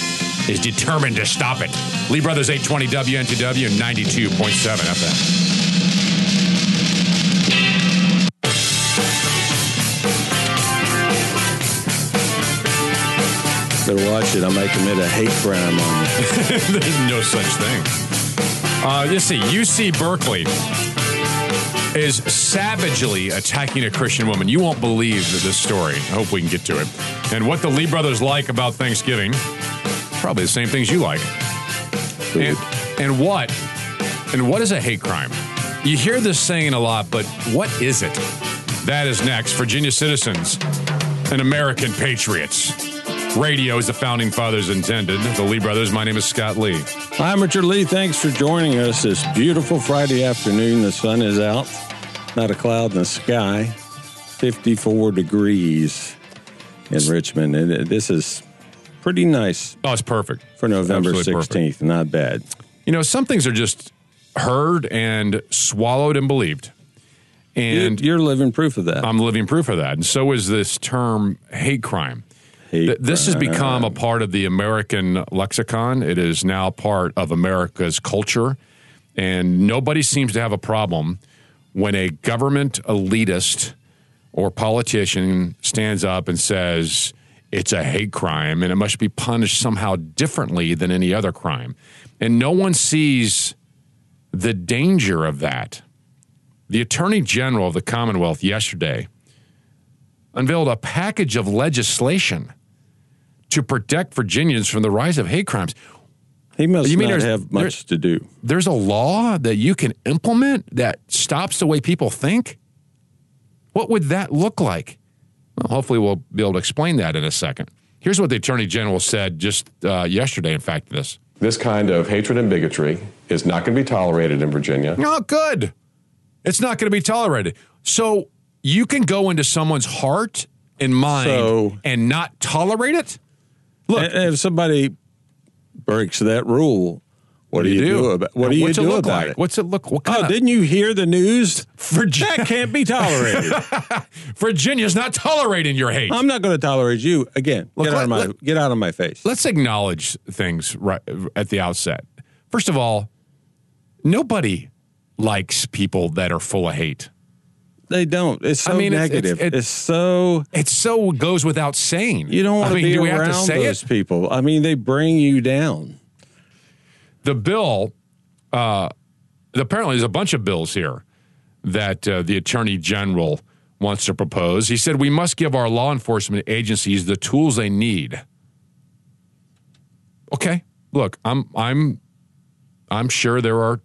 Speaker 1: is determined to stop it. Lee Brothers 820 WNTW and 92.7 FM.
Speaker 2: Better watch it. I might commit a hate crime on you. [LAUGHS]
Speaker 1: There's no such thing. Uh, let's see. UC Berkeley is savagely attacking a Christian woman. You won't believe this story. I hope we can get to it. And what the Lee brothers like about Thanksgiving, probably the same things you like. And, and what? And what is a hate crime? You hear this saying a lot, but what is it? That is next. Virginia citizens and American patriots. Radio, is the founding fathers intended. The Lee brothers. My name is Scott Lee.
Speaker 2: I'm Richard Lee. Thanks for joining us this beautiful Friday afternoon. The sun is out, not a cloud in the sky. 54 degrees in Richmond. And this is pretty nice.
Speaker 1: Oh, it's perfect
Speaker 2: for November
Speaker 1: Absolutely
Speaker 2: 16th. Not bad.
Speaker 1: You know, some things are just heard and swallowed and believed. And
Speaker 2: you're, you're living proof of that.
Speaker 1: I'm living proof of that. And so is this term hate crime. Th- this has become a part of the American lexicon. It is now part of America's culture. And nobody seems to have a problem when a government elitist or politician stands up and says it's a hate crime and it must be punished somehow differently than any other crime. And no one sees the danger of that. The Attorney General of the Commonwealth yesterday unveiled a package of legislation to protect Virginians from the rise of hate crimes.
Speaker 2: He must
Speaker 1: You mean
Speaker 2: not
Speaker 1: there's-
Speaker 2: have much to do.
Speaker 1: There's a law that you can implement that stops the way people think? What would that look like? Well, hopefully, we'll be able to explain that in a second. Here's what the Attorney General said just uh, yesterday, in fact, this.
Speaker 16: This kind of hatred and bigotry is not going to be tolerated in Virginia.
Speaker 1: Oh, good. It's not going to be tolerated. So you can go into someone's heart and mind
Speaker 2: So-
Speaker 1: and not tolerate it? Look,
Speaker 2: if somebody breaks that rule, what, do you do, about what do you
Speaker 1: What's it
Speaker 2: do
Speaker 1: look
Speaker 2: about
Speaker 1: like?
Speaker 2: it?
Speaker 1: What's it look? What kind
Speaker 2: Oh,
Speaker 1: of
Speaker 2: didn't you hear the news?
Speaker 1: Virginia
Speaker 2: That can't be tolerated. [LAUGHS]
Speaker 1: Virginia's not tolerating your hate.
Speaker 2: I'm not going to tolerate you again.
Speaker 1: Look,
Speaker 2: get out of my
Speaker 1: let-
Speaker 2: get out of my face.
Speaker 1: Let's acknowledge things right at the outset. First of all, nobody likes people that are full of hate.
Speaker 2: They don't. It's so
Speaker 1: I mean, it's-
Speaker 2: negative.
Speaker 1: it's-
Speaker 2: It's, so
Speaker 1: It so goes without saying.
Speaker 2: you don't want
Speaker 1: I mean,
Speaker 2: to be
Speaker 1: do
Speaker 2: around
Speaker 1: to say
Speaker 2: those
Speaker 1: it?
Speaker 2: people. I mean, they bring you down.
Speaker 1: The bill, uh, apparently, there's a bunch of bills here that uh, the attorney general wants to propose. He said we must give our law enforcement agencies the tools they need. Okay, look, I'm I'm I'm sure there are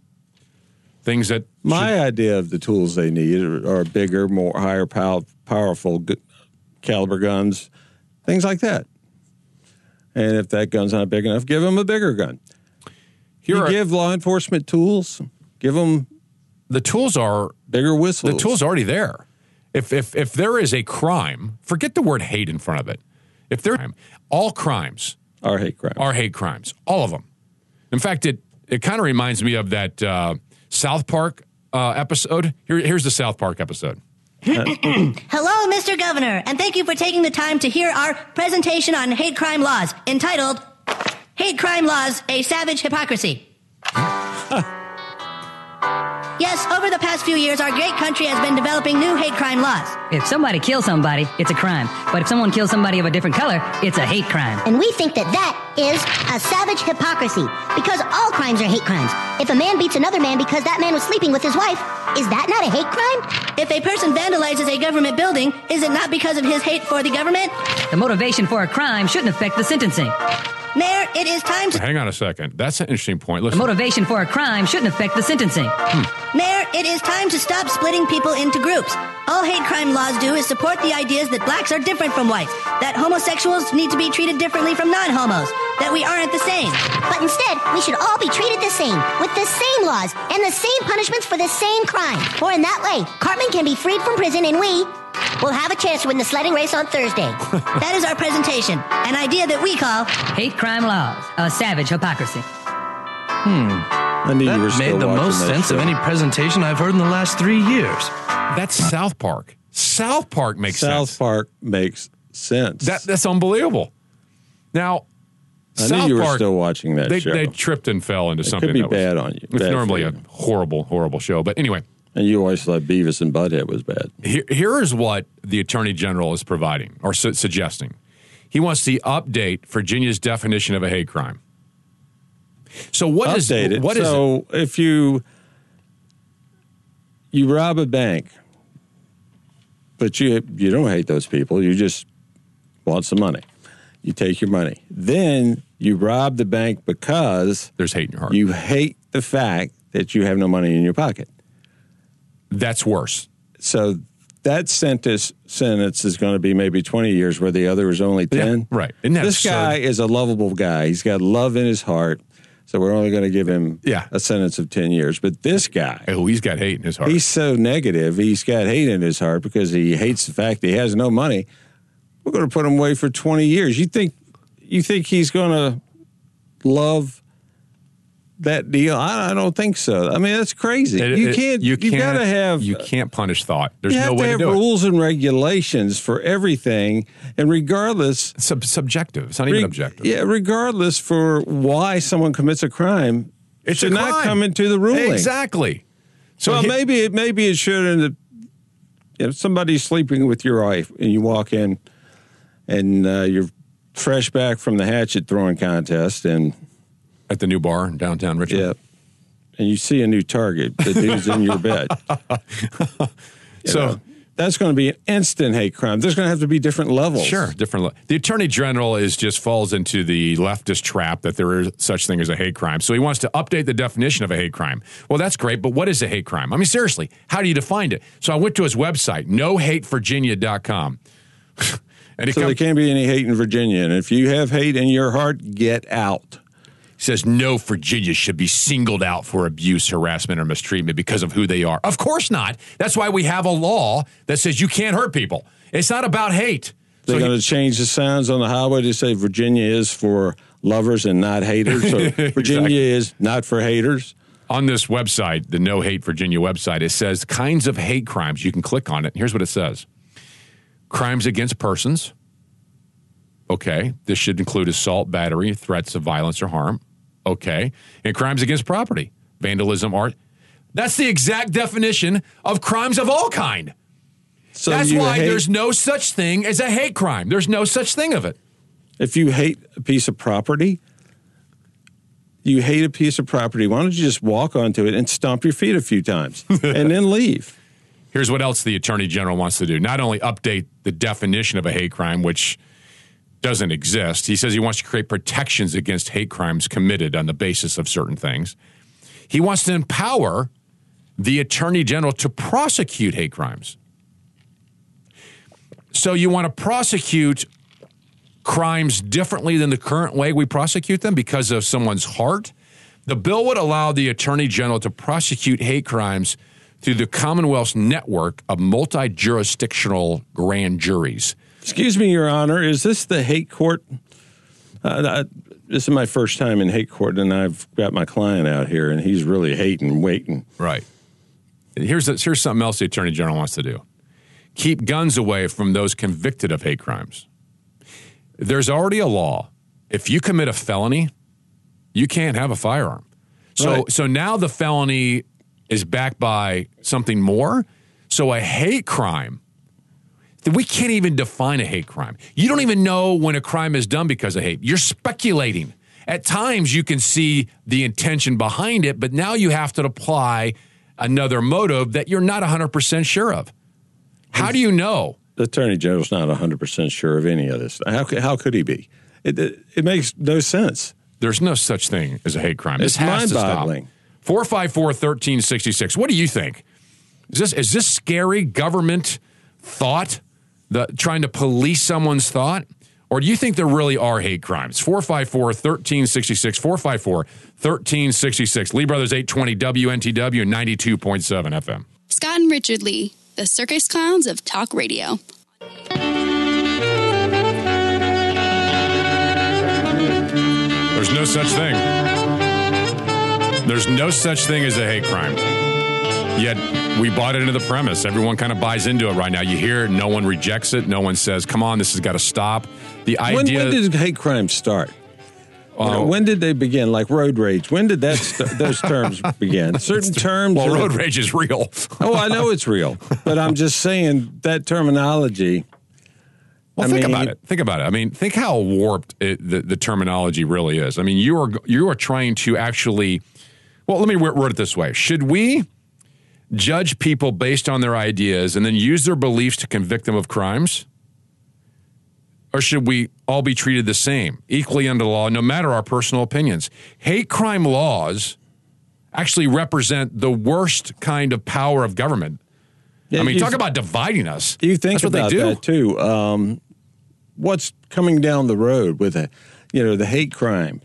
Speaker 1: things that
Speaker 2: My idea of the tools they need are, bigger, more higher pow- powerful caliber guns, things like that. And if that gun's not big enough, give them a bigger gun.
Speaker 1: Here
Speaker 2: you
Speaker 1: are-
Speaker 2: give law enforcement tools. Give them
Speaker 1: the tools are
Speaker 2: bigger whistles.
Speaker 1: The tools already there. If if if there is a crime, forget the word hate in front of it. If there all crimes
Speaker 2: are hate crimes.
Speaker 1: Are hate crimes. All of them. In fact, it it kind of reminds me of that uh, South Park uh, episode. Here, here's the South Park episode. [COUGHS]
Speaker 17: Hello, Mr. Governor, and thank you for taking the time to hear our presentation on hate crime laws entitled Hate Crime Laws A Savage Hypocrisy. yes, over the past few years, our great country has been developing new hate crime laws.
Speaker 18: If somebody kills somebody, it's a crime. But if someone kills somebody of a different color, it's a hate crime.
Speaker 17: And we think that that is a savage hypocrisy because all crimes are hate crimes. If a man beats another man because that man was sleeping with his wife, is that not a hate crime? If a person vandalizes a government building, is it not because of his hate for the government?
Speaker 18: The motivation for a crime shouldn't affect the sentencing.
Speaker 17: Mayor, it is time to.
Speaker 1: Hang on a second. That's an interesting point.
Speaker 18: The motivation for a crime shouldn't affect the sentencing. Hmm.
Speaker 17: Mayor, it is time to stop splitting people into groups. All hate crime laws do is support the ideas that blacks are different from whites, that homosexuals need to be treated differently from non homos, that we aren't the same.
Speaker 19: But instead, we should all be treated the same, with the same laws and the same punishments for the same crime. For in that way, Cartman can be freed from prison and we will have a chance to win the sledding race on Thursday. [LAUGHS]
Speaker 17: that is our presentation, an idea that we call
Speaker 18: Hate crime laws, a savage hypocrisy.
Speaker 20: Hmm.
Speaker 2: I knew
Speaker 20: that
Speaker 2: you were
Speaker 20: made the most
Speaker 2: that
Speaker 20: sense of any presentation I've heard in the last three years.
Speaker 1: That's South Park. South Park makes
Speaker 2: South
Speaker 1: sense.
Speaker 2: South Park makes sense.
Speaker 1: That that's unbelievable. Now,
Speaker 2: I knew
Speaker 1: South
Speaker 2: you were still watching that
Speaker 1: they,
Speaker 2: show.
Speaker 1: They tripped and fell into
Speaker 2: It could
Speaker 1: something
Speaker 2: be
Speaker 1: that was-
Speaker 2: bad on you.
Speaker 1: It's
Speaker 2: Bad
Speaker 1: normally
Speaker 2: you.
Speaker 1: a horrible, horrible show. But anyway,
Speaker 2: and you always thought Beavis and Butthead was bad.
Speaker 1: here, here is what the Attorney General is providing or su- suggesting. He wants to update Virginia's definition of a hate crime. So what is
Speaker 2: Update
Speaker 1: what is it?
Speaker 2: so if you you rob a bank, but you you don't hate those people, you just want some money. You take your money. Then you rob the bank because
Speaker 1: there's hate in your heart.
Speaker 2: You hate the fact that you have no money in your pocket.
Speaker 1: That's worse.
Speaker 2: So that sentence sentence is going to be maybe 20 years where the other is only 10.
Speaker 1: right. Isn't that
Speaker 2: this
Speaker 1: absurd?
Speaker 2: guy is a lovable guy. He's got love in his heart. So we're only going to give him
Speaker 1: Yeah.
Speaker 2: a sentence of 10 years. But this guy,
Speaker 1: Oh, he's got hate in his heart.
Speaker 2: he's so negative. He's got hate in his heart because he hates the fact that he has no money. We're going to put him away for 20 years. You think you think he's going to love that deal? I, I don't think so. I mean, that's crazy.
Speaker 1: It-
Speaker 2: you
Speaker 1: it-
Speaker 2: can't.
Speaker 1: You
Speaker 2: You, got to have.
Speaker 1: You can't punish thought. There's no way
Speaker 2: to have
Speaker 1: do it.
Speaker 2: rules and regulations for everything, and regardless,
Speaker 1: Sub- subjective. It's not even
Speaker 2: Reg-
Speaker 1: objective.
Speaker 2: Yeah, regardless for why someone commits a crime, it should not come into the ruling.
Speaker 1: Exactly.
Speaker 2: So
Speaker 1: So he-
Speaker 2: maybe it maybe it should. And if somebody's sleeping with your wife and you walk in, and uh, you're fresh back from the hatchet throwing contest, and
Speaker 1: at the new bar in downtown Richmond.
Speaker 2: yeah, and you see a new target, the dude's in your bed. [LAUGHS] You
Speaker 1: So-
Speaker 2: know, that's going to be an instant hate crime. There's going to have to be different levels.
Speaker 1: Sure, different. le- The attorney general is just falls into the leftist trap that there is such thing as a hate crime. So he wants to update the definition of a hate crime. Well, that's great, but what is a hate crime? I mean, seriously, how do you define it? So I went to his website, nohatevirginia.com. [LAUGHS] and it
Speaker 2: So there can't be any hate in Virginia, and if you have hate in your heart, get out.
Speaker 1: Says no Virginia should be singled out for abuse, harassment, or mistreatment because of who they are. Of course not. That's why we have a law that says you can't hurt people. It's not about hate.
Speaker 2: They're
Speaker 1: So
Speaker 2: going to change the signs on the highway to say Virginia is for lovers and not haters. So [LAUGHS] Virginia
Speaker 1: Exactly.
Speaker 2: is not for haters.
Speaker 1: on this website, the No Hate Virginia website, it says kinds of hate crimes. You can click on it. Here's what it says crimes against persons. Okay. This should include assault, battery, threats of violence or harm. Okay. And crimes against property, vandalism, art. That's the exact definition of crimes of all kind.
Speaker 2: So
Speaker 1: That's why
Speaker 2: hate-
Speaker 1: there's no such thing as a hate crime. There's no such thing of it.
Speaker 2: If you hate a piece of property, you hate a piece of property. Why don't you just walk onto it and stomp your feet a few times [LAUGHS] and then leave?
Speaker 1: Here's what else the attorney general wants to do not only update the definition of a hate crime, which doesn't exist, he says he wants to create protections against hate crimes committed on the basis of certain things. He wants to empower the attorney general to prosecute hate crimes. So you want to prosecute crimes differently than the current way we prosecute them because of someone's heart? The bill would allow the attorney general to prosecute hate crimes through the Commonwealth's network of multi jurisdictional grand juries.
Speaker 2: Excuse me, Your Honor, is this the hate court? Uh, this is my first time in hate court, and I've got my client out here, and he's really hating, waiting.
Speaker 1: Right. Here's, here's something else the attorney general wants to do keep guns away from those convicted of hate crimes. There's already a law. If you commit a felony, you can't have a firearm. So, right. so now the felony is backed by something more. So a hate crime we can't even define a hate crime. You don't even know when a crime is done because of hate. You're speculating. At times, you can see the intention behind it, but now you have to apply another motive that you're not 100% sure of. How do you know?
Speaker 2: The Attorney General's not 100% sure of any of this. How, how could he be? It, it, it makes no sense.
Speaker 1: There's no such thing as a hate crime.
Speaker 2: It's mind-boggling.
Speaker 1: 454 1366. What do you think? Is this, is this scary government thought? The trying to police someone's thought? Or do you think there really are hate crimes? 454 1366, 454 1366. Lee Brothers 820 WNTW 92.7 FM.
Speaker 7: Scott and Richard Lee, the circus clowns of talk radio.
Speaker 1: There's no such thing. There's no such thing as a hate crime. Yet we bought it into the premise. Everyone kind of buys into it right now. You hear it, no one rejects it. No one says, "Come on, this has got to stop." The idea.
Speaker 2: When, when did hate crime start? You know, oh. when did they begin? Like road rage. When did that st- those terms [LAUGHS] begin? Certain terms.
Speaker 1: Well, road rage is real.
Speaker 2: oh, I know it's real, but I'm just saying that terminology.
Speaker 1: Well, I think mean, about it. Think about it. I mean, think how warped it, the, the terminology really is. I mean, you are you are trying to actually. Well, let me word it this way: Should we judge people based on their ideas and then use their beliefs to convict them of crimes? Or should we all be treated the same, equally under the law, no matter our personal opinions? Hate crime laws actually represent the worst kind of power of government. Yeah, I mean, talk about dividing us.
Speaker 2: You think
Speaker 1: That's
Speaker 2: about that too. Um, what's coming down the road with a, you know, the hate crime?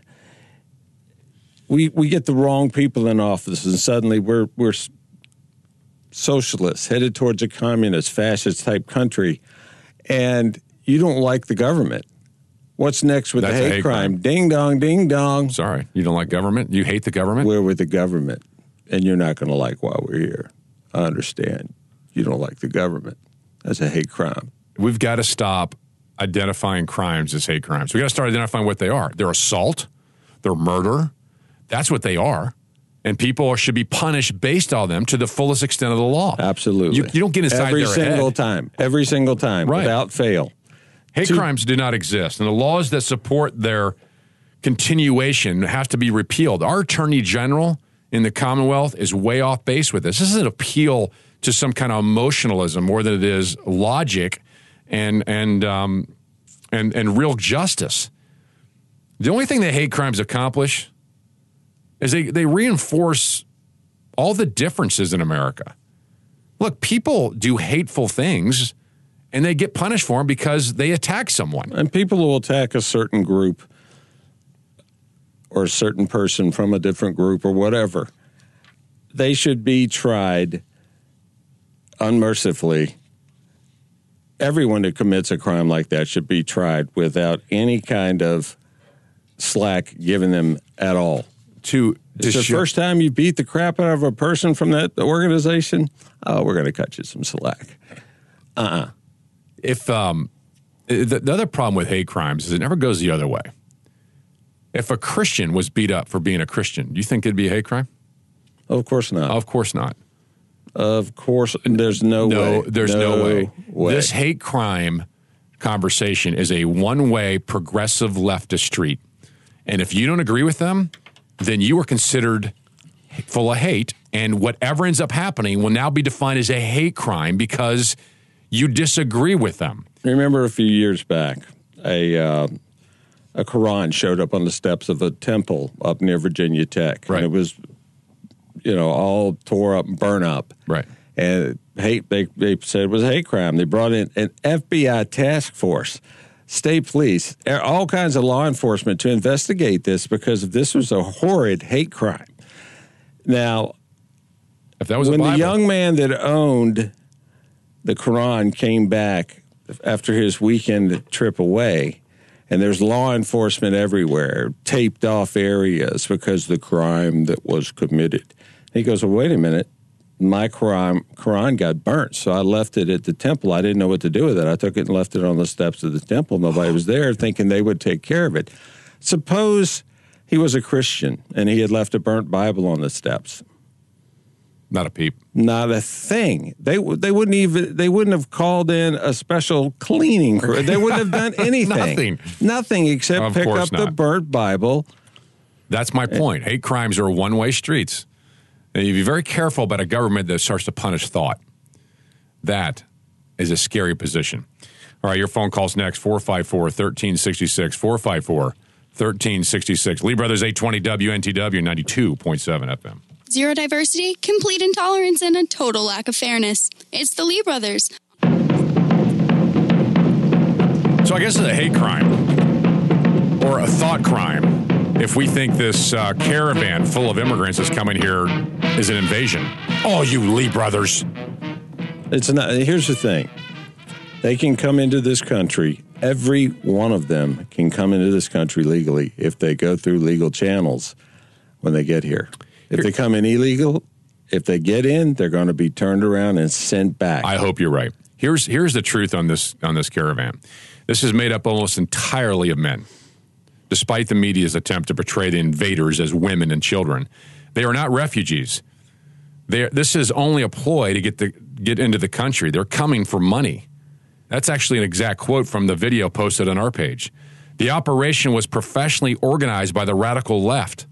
Speaker 2: We we get the wrong people in office, and suddenly we're we're socialists, headed towards a communist, fascist type country, and you don't like the government. What's next with
Speaker 1: That's
Speaker 2: the hate,
Speaker 1: hate
Speaker 2: crime?
Speaker 1: crime?
Speaker 2: Ding dong, ding dong.
Speaker 1: Sorry, you don't like government? You hate the government?
Speaker 2: We're with the government, and you're not going to like why we're here. I understand. You don't like the government. That's a hate crime.
Speaker 1: We've got to stop identifying crimes as hate crimes. We've got to start identifying what they are. They're assault, they're murder. That's what they are and people should be punished based on them to the fullest extent of the law.
Speaker 2: Absolutely.
Speaker 1: You, you don't get inside
Speaker 2: every single
Speaker 1: head.
Speaker 2: time. Every single time,
Speaker 1: right.
Speaker 2: without fail.
Speaker 1: Hate crimes do not exist, and the laws that support their continuation have to be repealed. Our attorney general in the Commonwealth is way off base with this. This is an appeal to some kind of emotionalism more than it is logic and and um, and and real justice. The only thing that hate crimes accomplish is they, they reinforce all the differences in America. Look, people do hateful things and they get punished for them because they attack someone.
Speaker 2: And people will attack a certain group or a certain person from a different group or whatever. They should be tried unmercifully. Everyone who commits a crime like that should be tried without any kind of slack given them at all to, to it's the first time you beat the crap out of a person from that organization, oh, we're going to cut you some slack. Uh uh-uh. uh
Speaker 1: If um, the, the other problem with hate crimes is it never goes the other way. If a Christian was beat up for being a Christian, do you think it'd be a hate crime?
Speaker 2: Of course not.
Speaker 1: Of course not.
Speaker 2: Of course, there's no,
Speaker 1: no
Speaker 2: way.
Speaker 1: There's no, no way. way. This hate crime conversation is a one way progressive leftist street. And if you don't agree with them, then you are considered full of hate. And whatever ends up happening will now be defined as a hate crime because you disagree with them.
Speaker 2: Remember a few years back, a uh, a Quran showed up on the steps of a temple up near Virginia Tech,
Speaker 1: right.
Speaker 2: and it was you know, all tore up and burnt up.
Speaker 1: Right.
Speaker 2: And hate they, they said it was a hate crime. They brought in an FBI task force, state police, all kinds of law enforcement to investigate this because this was a horrid hate crime. Now,
Speaker 1: if that was
Speaker 2: when the young man that owned the Quran came back after his weekend trip away, and there's law enforcement everywhere, taped off areas because the crime that was committed. He goes, Well, wait a minute. My Quran, Quran got burnt, so I left it at the temple. I didn't know what to do with it. I took it and left it on the steps of the temple. Nobody was there, thinking they would take care of it. Suppose he was a Christian and he had left a burnt Bible on the steps.
Speaker 1: not a peep.
Speaker 2: Not a thing. They they wouldn't even they wouldn't have called in a special cleaning crew. They wouldn't have done [LAUGHS] anything.
Speaker 1: Nothing.
Speaker 2: Nothing except
Speaker 1: Of
Speaker 2: pick up the burnt Bible.
Speaker 1: That's my point. Hate crimes are one way streets. And you be very careful about a government that starts to punish thought. That is a scary position. All right, your phone calls next 454 1366. 454 1366. Lee Brothers 820 WNTW 92.7 FM.
Speaker 7: Zero diversity, complete intolerance, and a total lack of fairness. It's the Lee brothers.
Speaker 1: So I guess it's a hate crime or a thought crime if we think this uh, caravan full of immigrants is coming here is an invasion. Oh, you Lee brothers.
Speaker 2: It's not. Here's the thing: they can come into this country. Every one of them can come into this country legally if they go through legal channels when they get here. If they come in illegal, if they get in, they're going to be turned around and sent back.
Speaker 1: I hope you're right. Here's here's the truth on this on this caravan. This is made up almost entirely of men. Despite the media's attempt to portray the invaders as women and children, they are not refugees. They this is only a ploy to get the get into the country. They're coming for money. That's actually an exact quote from the video posted on our page. The operation was professionally organized by the radical left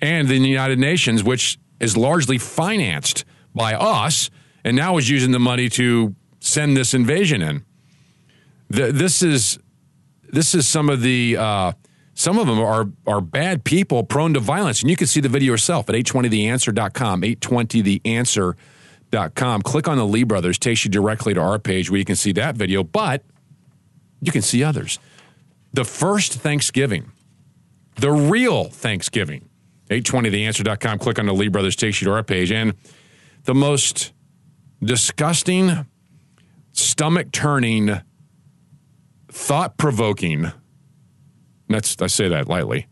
Speaker 1: and the United Nations, which is largely financed by us, and now is using the money to send this invasion in. The, this is this is some of the uh, some of them are are bad people prone to violence, and you can see the video yourself at 820theanswer.com. 820theanswer.com. Click on the Lee Brothers, takes you directly to our page where you can see that video, but you can see others. The first Thanksgiving, the real Thanksgiving, 820theanswer.com. Click on the Lee Brothers, takes you to our page. And the most disgusting, stomach turning, thought provoking, that's, I say that lightly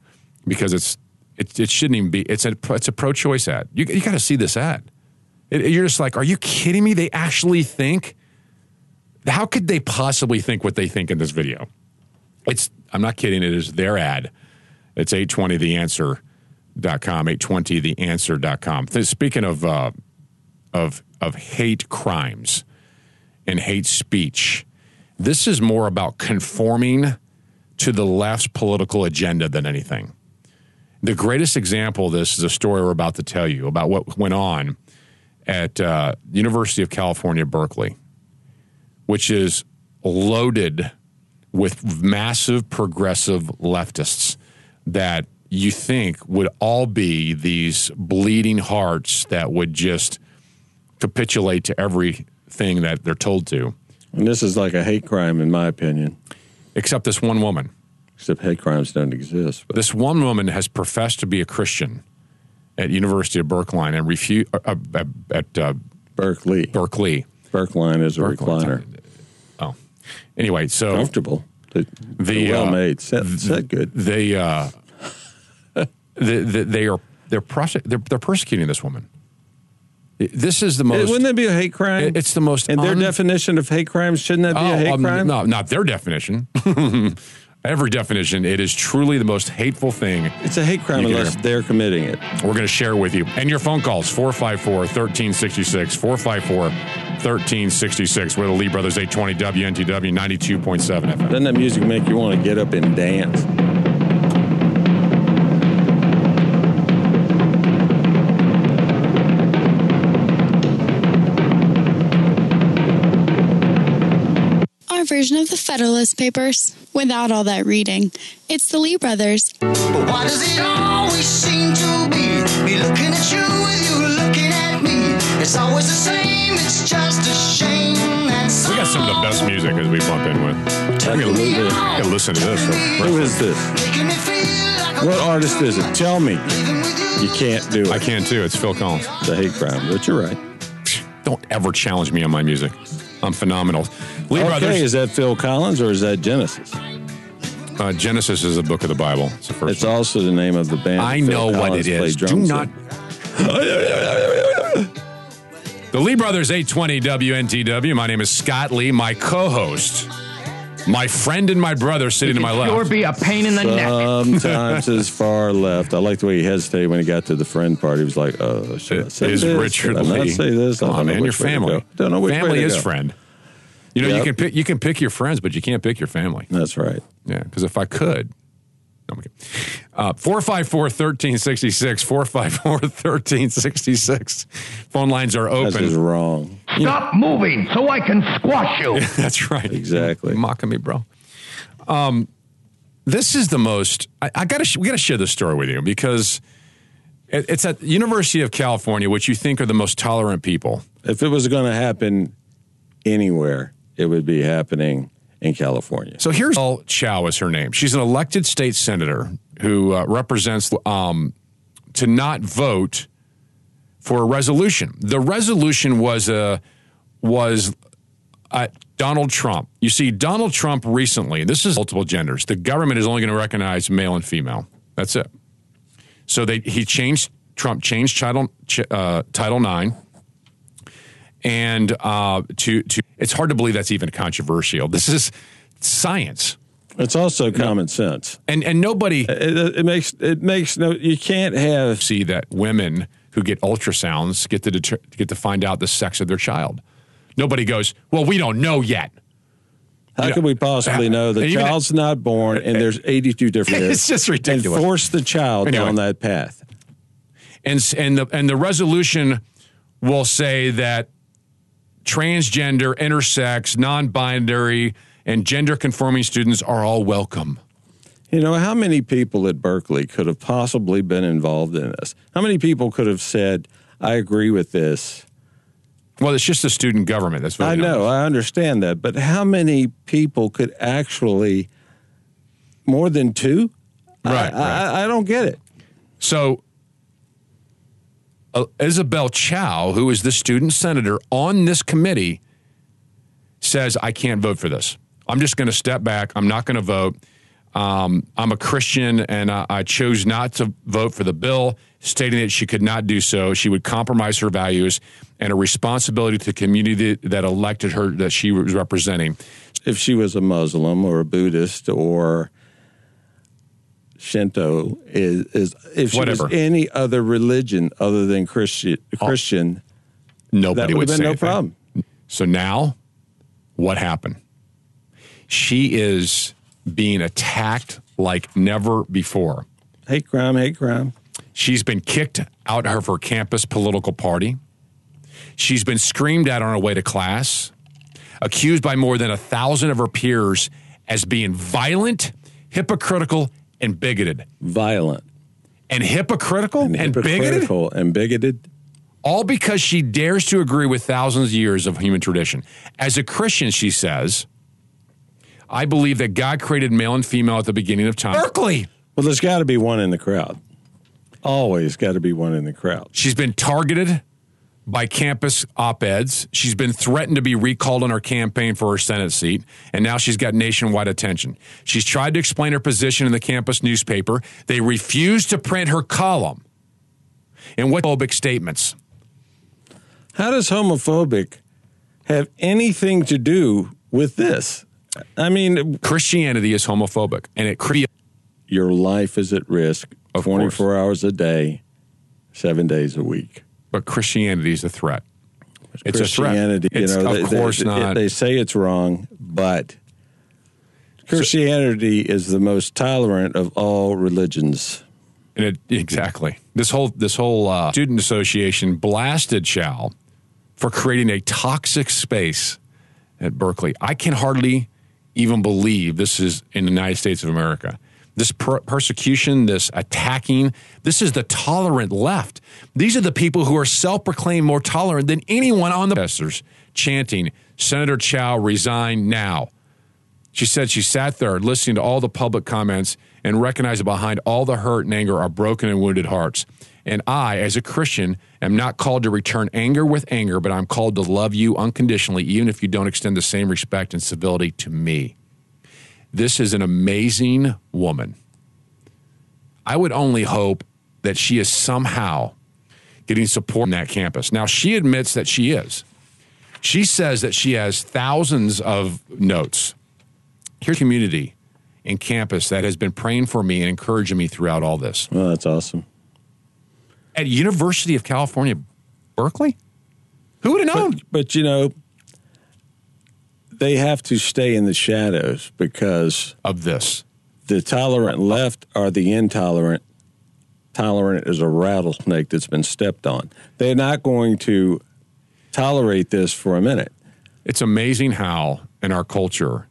Speaker 1: because it's, it, it shouldn't even be, it's a, it's a pro choice ad. You, you got to see this ad. It, you're just like, are you kidding me? They actually think, how could they possibly think what they think in this video? It's, I'm not kidding, it is their ad. It's 820theanswer.com, 820theanswer.com. Th- Speaking of, uh, of, of hate crimes and hate speech, this is more about conforming to the left's political agenda than anything. The greatest example of this is a story we're about to tell you about what went on at uh, University of California, Berkeley, which is loaded with massive progressive leftists that you think would all be these bleeding hearts that would just capitulate to everything that they're told to.
Speaker 2: And this is like a hate crime, in my opinion.
Speaker 1: Except this one woman.
Speaker 2: Except hate crimes don't exist. But.
Speaker 1: This one woman has professed to be a Christian at University of Berkeley and refuse uh, uh, at uh,
Speaker 2: Berkeley.
Speaker 1: Berkeley.
Speaker 2: Berkline is a recliner.
Speaker 1: Oh, anyway, so
Speaker 2: comfortable. The,
Speaker 1: the
Speaker 2: well
Speaker 1: uh,
Speaker 2: made. Set, set good.
Speaker 1: They uh, [LAUGHS] the, the, they are they're, prose- they're they're persecuting this woman. This is the most.
Speaker 2: Wouldn't that be a hate crime?
Speaker 1: It's the most.
Speaker 2: Their
Speaker 1: un-
Speaker 2: definition of hate crimes, shouldn't that be a
Speaker 1: Oh,
Speaker 2: hate
Speaker 1: um,
Speaker 2: crime?
Speaker 1: No, not their definition. [LAUGHS] Every definition, it is truly the most hateful thing.
Speaker 2: It's a hate crime unless
Speaker 1: hear.
Speaker 2: they're committing it.
Speaker 1: We're going to share with you. And your phone calls 454 1366, 454 1366. We're the Lee Brothers 820 WNTW 92.7 FM.
Speaker 2: Doesn't that music make you want to get up and dance?
Speaker 7: Version of the Federalist Papers, without all that reading. It's the Lee brothers.
Speaker 21: But why does it always seem to be me looking at you with you It's always the same, it's just a shame.
Speaker 1: We got some of the best music as we bump in with. I
Speaker 2: Absolutely.
Speaker 1: gotta listen to this.
Speaker 2: Who is this? What artist is it? Tell me. You can't do it.
Speaker 1: I can too. It's Phil Collins.
Speaker 2: The hate crime, but you're right.
Speaker 1: Don't ever challenge me on my music. I'm phenomenal. Lee
Speaker 2: okay,
Speaker 1: Brothers.
Speaker 2: is that Phil Collins or is that Genesis?
Speaker 1: Uh, Genesis is a book of the Bible. It's the first.
Speaker 2: It's also the name of the band.
Speaker 1: I
Speaker 2: Phil
Speaker 1: know what it is. Do not. [LAUGHS] The Lee Brothers 820 WNTW. My name is Scott Lee, my co-host, my friend and my brother sitting to my left.
Speaker 10: Sure be a pain in the neck.
Speaker 2: Sometimes his far left. I like the way he hesitated when he got to the friend part. He was like, "Oh, should I say
Speaker 1: is
Speaker 2: this?
Speaker 1: Richard
Speaker 2: Should I not
Speaker 1: Lee.
Speaker 2: say this?
Speaker 1: Come on, man. Your
Speaker 2: which way to
Speaker 1: family.
Speaker 2: Don't know which way
Speaker 1: family
Speaker 2: to
Speaker 1: is
Speaker 2: go.
Speaker 1: friend. You know, you can pick you can pick your friends, but you can't pick your family.
Speaker 2: That's right.
Speaker 1: Yeah, because if I could. No, I'm kidding. Uh, 454 1366, 454 1366. Phone lines are
Speaker 2: That's
Speaker 1: open.
Speaker 2: just wrong.
Speaker 10: Stop moving so I can squash you. [LAUGHS]
Speaker 1: That's right.
Speaker 2: Exactly.
Speaker 1: mocking me, bro. Um, this is the most. I, I gotta. We gotta share this story with you because it, it's at University of California, which you think are the most tolerant people.
Speaker 2: If it was going to happen anywhere, it would be happening in California.
Speaker 1: So here's Al Chow is her name. She's an elected state senator who uh, represents um, to not vote for a resolution. The resolution was a was uh, Donald Trump. You see, Donald Trump recently. This is multiple genders. The government is only going to recognize male and female. That's it. So they he changed Trump changed Title uh, Title Nine and uh, to to it's hard to believe that's even controversial. This is science,
Speaker 2: It's also common sense.
Speaker 1: and and nobody
Speaker 2: It, it makes it makes no. You can't have
Speaker 1: see that women who get ultrasounds get to deter, get to find out the sex of their child. Nobody goes, well, we don't know yet.
Speaker 2: How
Speaker 1: can
Speaker 2: could we possibly know the
Speaker 1: even-
Speaker 2: child's not born and there's [LAUGHS] 82 different
Speaker 1: It's just ridiculous.
Speaker 2: And force the child
Speaker 1: Anyway.
Speaker 2: down that path.
Speaker 1: and and the and the resolution will say that transgender, intersex, non-binary, and gender-conforming students are all welcome.
Speaker 2: You know, how many people at Berkeley could have possibly been involved in this? How many people could have said, I agree with this?
Speaker 1: Well, it's just the student government that's what I
Speaker 2: know. I understand that, but how many people could actually, more than two?
Speaker 1: Right,
Speaker 2: I, I, I don't get it.
Speaker 1: So, uh, Isabel Chow, who is the student senator on this committee, says, I can't vote for this. I'm just going to step back. I'm not going to vote. Um, I'm a Christian and I, I chose not to vote for the bill, stating that she could not do so. She would compromise her values and a responsibility to the community that elected her, that she was representing.
Speaker 2: If she was a Muslim or a Buddhist or Shinto, is, is if she
Speaker 1: Whatever.
Speaker 2: was any other religion other than Christian, Christian
Speaker 1: Nobody
Speaker 2: that
Speaker 1: would
Speaker 2: would have
Speaker 1: say
Speaker 2: been no
Speaker 1: anything.
Speaker 2: problem.
Speaker 1: So now, what happened? She is being attacked like never before.
Speaker 2: Hate crime, hate crime.
Speaker 1: She's been kicked out of her campus political party. She's been screamed at on her way to class, accused by more than a thousand of her peers as being violent, hypocritical, and bigoted.
Speaker 2: Violent.
Speaker 1: And hypocritical and, bigoted?
Speaker 2: hypocritical and bigoted.
Speaker 1: all because she dares to agree with thousands of years of human tradition. As a Christian, she says, I believe that God created male and female at the beginning of time. Berkeley.
Speaker 2: Well, there's got to be one in the crowd. Always got to be one in the crowd.
Speaker 1: She's been targeted by campus op eds. She's been threatened to be recalled on her campaign for her Senate seat, and now she's got nationwide attention. She's tried to explain her position in the campus newspaper. They refused to print her column. And what phobic statements?
Speaker 2: How does homophobic have anything to do with this? I mean,
Speaker 1: Christianity is homophobic, and it creates.
Speaker 2: your life is at risk
Speaker 1: Of
Speaker 2: 24 hours a day, seven days a week.
Speaker 1: But Christianity is a threat. It's
Speaker 2: Christianity,
Speaker 1: a threat. It's,
Speaker 2: you know,
Speaker 1: of
Speaker 2: they,
Speaker 1: course
Speaker 2: they,
Speaker 1: not.
Speaker 2: They say it's wrong, but Christianity is the most tolerant of all religions.
Speaker 1: And it, exactly. This whole this whole uh, student association blasted Chow for creating a toxic space at Berkeley. I can hardly even believe this is in the United States of America. This per- persecution, this attacking. This is the tolerant left. These are the people who are self proclaimed more tolerant than anyone on the protesters chanting, Senator Chow, resign now. She said she sat there listening to all the public comments and recognized that behind all the hurt and anger are broken and wounded hearts. And I, as a Christian, am not called to return anger with anger, but I'm called to love you unconditionally, even if you don't extend the same respect and civility to me. This is an amazing woman. I would only hope that she is somehow getting support on that campus. Now, she admits that she is. She says that she has thousands of notes. Here's community in campus that has been praying for me and encouraging me throughout all this.
Speaker 2: Well, that's awesome.
Speaker 1: At University of California, Berkeley? Who would have known?
Speaker 2: But, but you know, they have to stay in the shadows because
Speaker 1: of this.
Speaker 2: The tolerant left are the intolerant. Tolerant is a rattlesnake that's been stepped on. They're not going to tolerate this for a minute.
Speaker 1: It's amazing how in our culture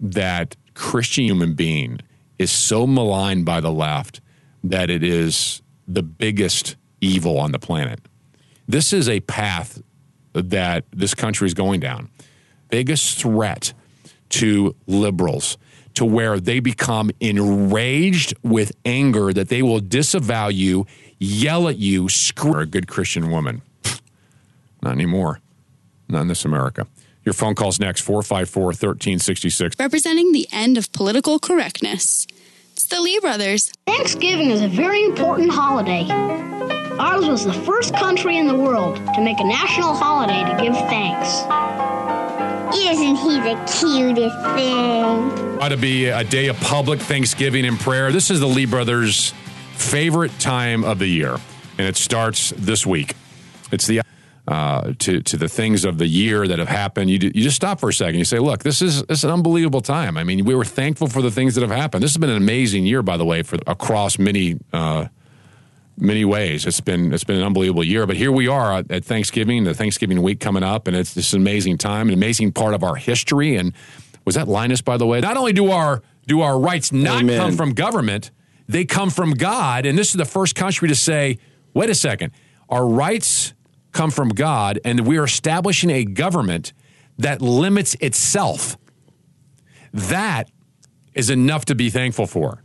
Speaker 1: that Christian human being is so maligned by the left that it is the biggest evil on the planet. This is a path that this country is going down. Biggest threat to liberals to where they become enraged with anger that they will disavow you, yell at you, screw a good Christian woman. [LAUGHS] Not anymore. Not in this America. Your phone calls next 454 1366.
Speaker 7: Representing the end of political correctness. It's the Lee brothers.
Speaker 22: Thanksgiving is a very important holiday. Ours was the first country in the world to make a national holiday to give thanks.
Speaker 19: Isn't he the cutest thing?
Speaker 1: Ought to be a day of public Thanksgiving and prayer. This is the Lee brothers' favorite time of the year, and it starts this week. It's the uh, to to the things of the year that have happened. You, you just stop for a second. You say, "Look, this is this is an unbelievable time." I mean, we were thankful for the things that have happened. This has been an amazing year, by the way, for across many uh, many ways. It's been it's been an unbelievable year. But here we are at Thanksgiving, the Thanksgiving week coming up, and it's this amazing time, an amazing part of our history. And was that Linus, by the way? Not only do our do our rights not
Speaker 2: Amen.
Speaker 1: come from government, they come from God. And this is the first country to say, "Wait a second, our rights." come from God, and we are establishing a government that limits itself. That is enough to be thankful for.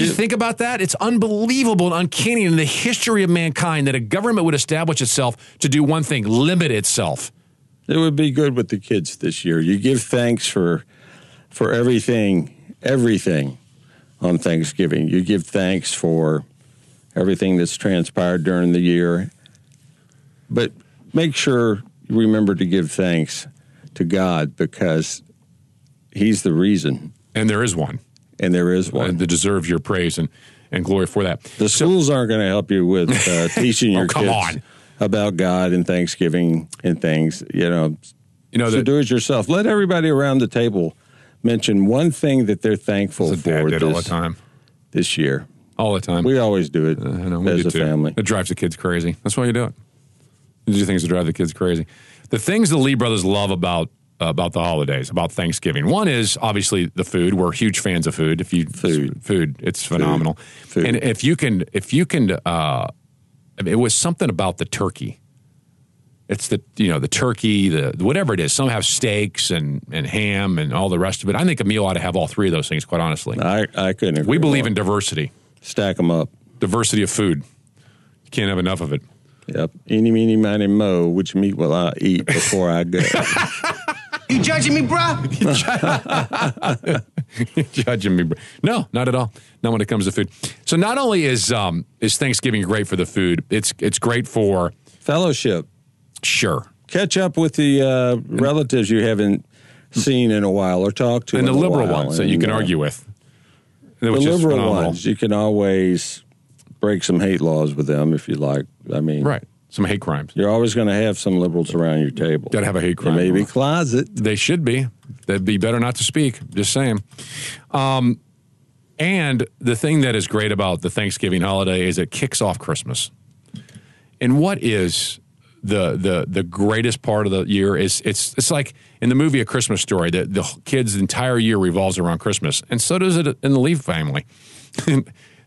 Speaker 1: If you think about that, it's unbelievable and uncanny in the history of mankind that a government would establish itself to do one thing limit itself.
Speaker 2: It would be good with the kids this year. You give thanks for for everything, everything on Thanksgiving. You give thanks for everything that's transpired during the year. But make sure you remember to give thanks to God because He's the reason.
Speaker 1: And there is one.
Speaker 2: And there is one.
Speaker 1: And that deserves your praise and, and glory for that.
Speaker 2: The schools aren't going to help you with uh, [LAUGHS] teaching your
Speaker 1: Oh, come
Speaker 2: kids
Speaker 1: on.
Speaker 2: about God and Thanksgiving and things. You know,
Speaker 1: you know
Speaker 2: so
Speaker 1: that-
Speaker 2: do it yourself. Let everybody around the table mention one thing that they're thankful for this,
Speaker 1: all the time.
Speaker 2: this year.
Speaker 1: All the time.
Speaker 2: We always do it
Speaker 1: I know, we
Speaker 2: as
Speaker 1: do
Speaker 2: a
Speaker 1: too.
Speaker 2: family.
Speaker 1: It drives the kids crazy. That's why you do it. You do things that drive the kids crazy. The things the Lee brothers love about uh, about the holidays, about Thanksgiving. One is obviously the food. We're huge fans of food. If you food, food, it's phenomenal.
Speaker 2: Food.
Speaker 1: And if you can, if you can, uh, it was something about the turkey. It's the you know the turkey, the whatever it is. Some have steaks and, and ham and all the rest of it. I think a meal ought to have all three of those things. Quite honestly,
Speaker 2: I I couldn't. Agree
Speaker 1: we believe
Speaker 2: more.
Speaker 1: in diversity,
Speaker 2: stack them up.
Speaker 1: diversity of food. You can't have enough of it.
Speaker 2: Yep. Eeny, meeny, miny, mo. Which meat will I eat before I go? [LAUGHS]
Speaker 21: You judging me, bruh? [LAUGHS] [LAUGHS]
Speaker 1: judging me. bro. No, not at all. Not when it comes to food. So not only is um, is Thanksgiving great for the food, it's it's great for
Speaker 2: Fellowship.
Speaker 1: sure.
Speaker 2: Catch up with the uh, relatives you haven't seen in a while or talked to,
Speaker 1: and the
Speaker 2: in a
Speaker 1: liberal
Speaker 2: while.
Speaker 1: ones that you can
Speaker 2: uh,
Speaker 1: argue with.
Speaker 2: The liberal
Speaker 1: phenomenal.
Speaker 2: ones, you can always break some hate laws with them if you like. I mean,
Speaker 1: Right. Some hate crimes.
Speaker 2: You're always going to have some liberals around your table.
Speaker 1: Got to have a hate crime.
Speaker 2: Maybe closet.
Speaker 1: They should be. They'd be better not to speak. Just saying. Um, and the thing that is great about the Thanksgiving holiday is it kicks off Christmas. And what is the the the greatest part of the year is it's it's like in the movie A Christmas Story. The the kids' entire year revolves around Christmas, and so does it in the Lee family. [LAUGHS]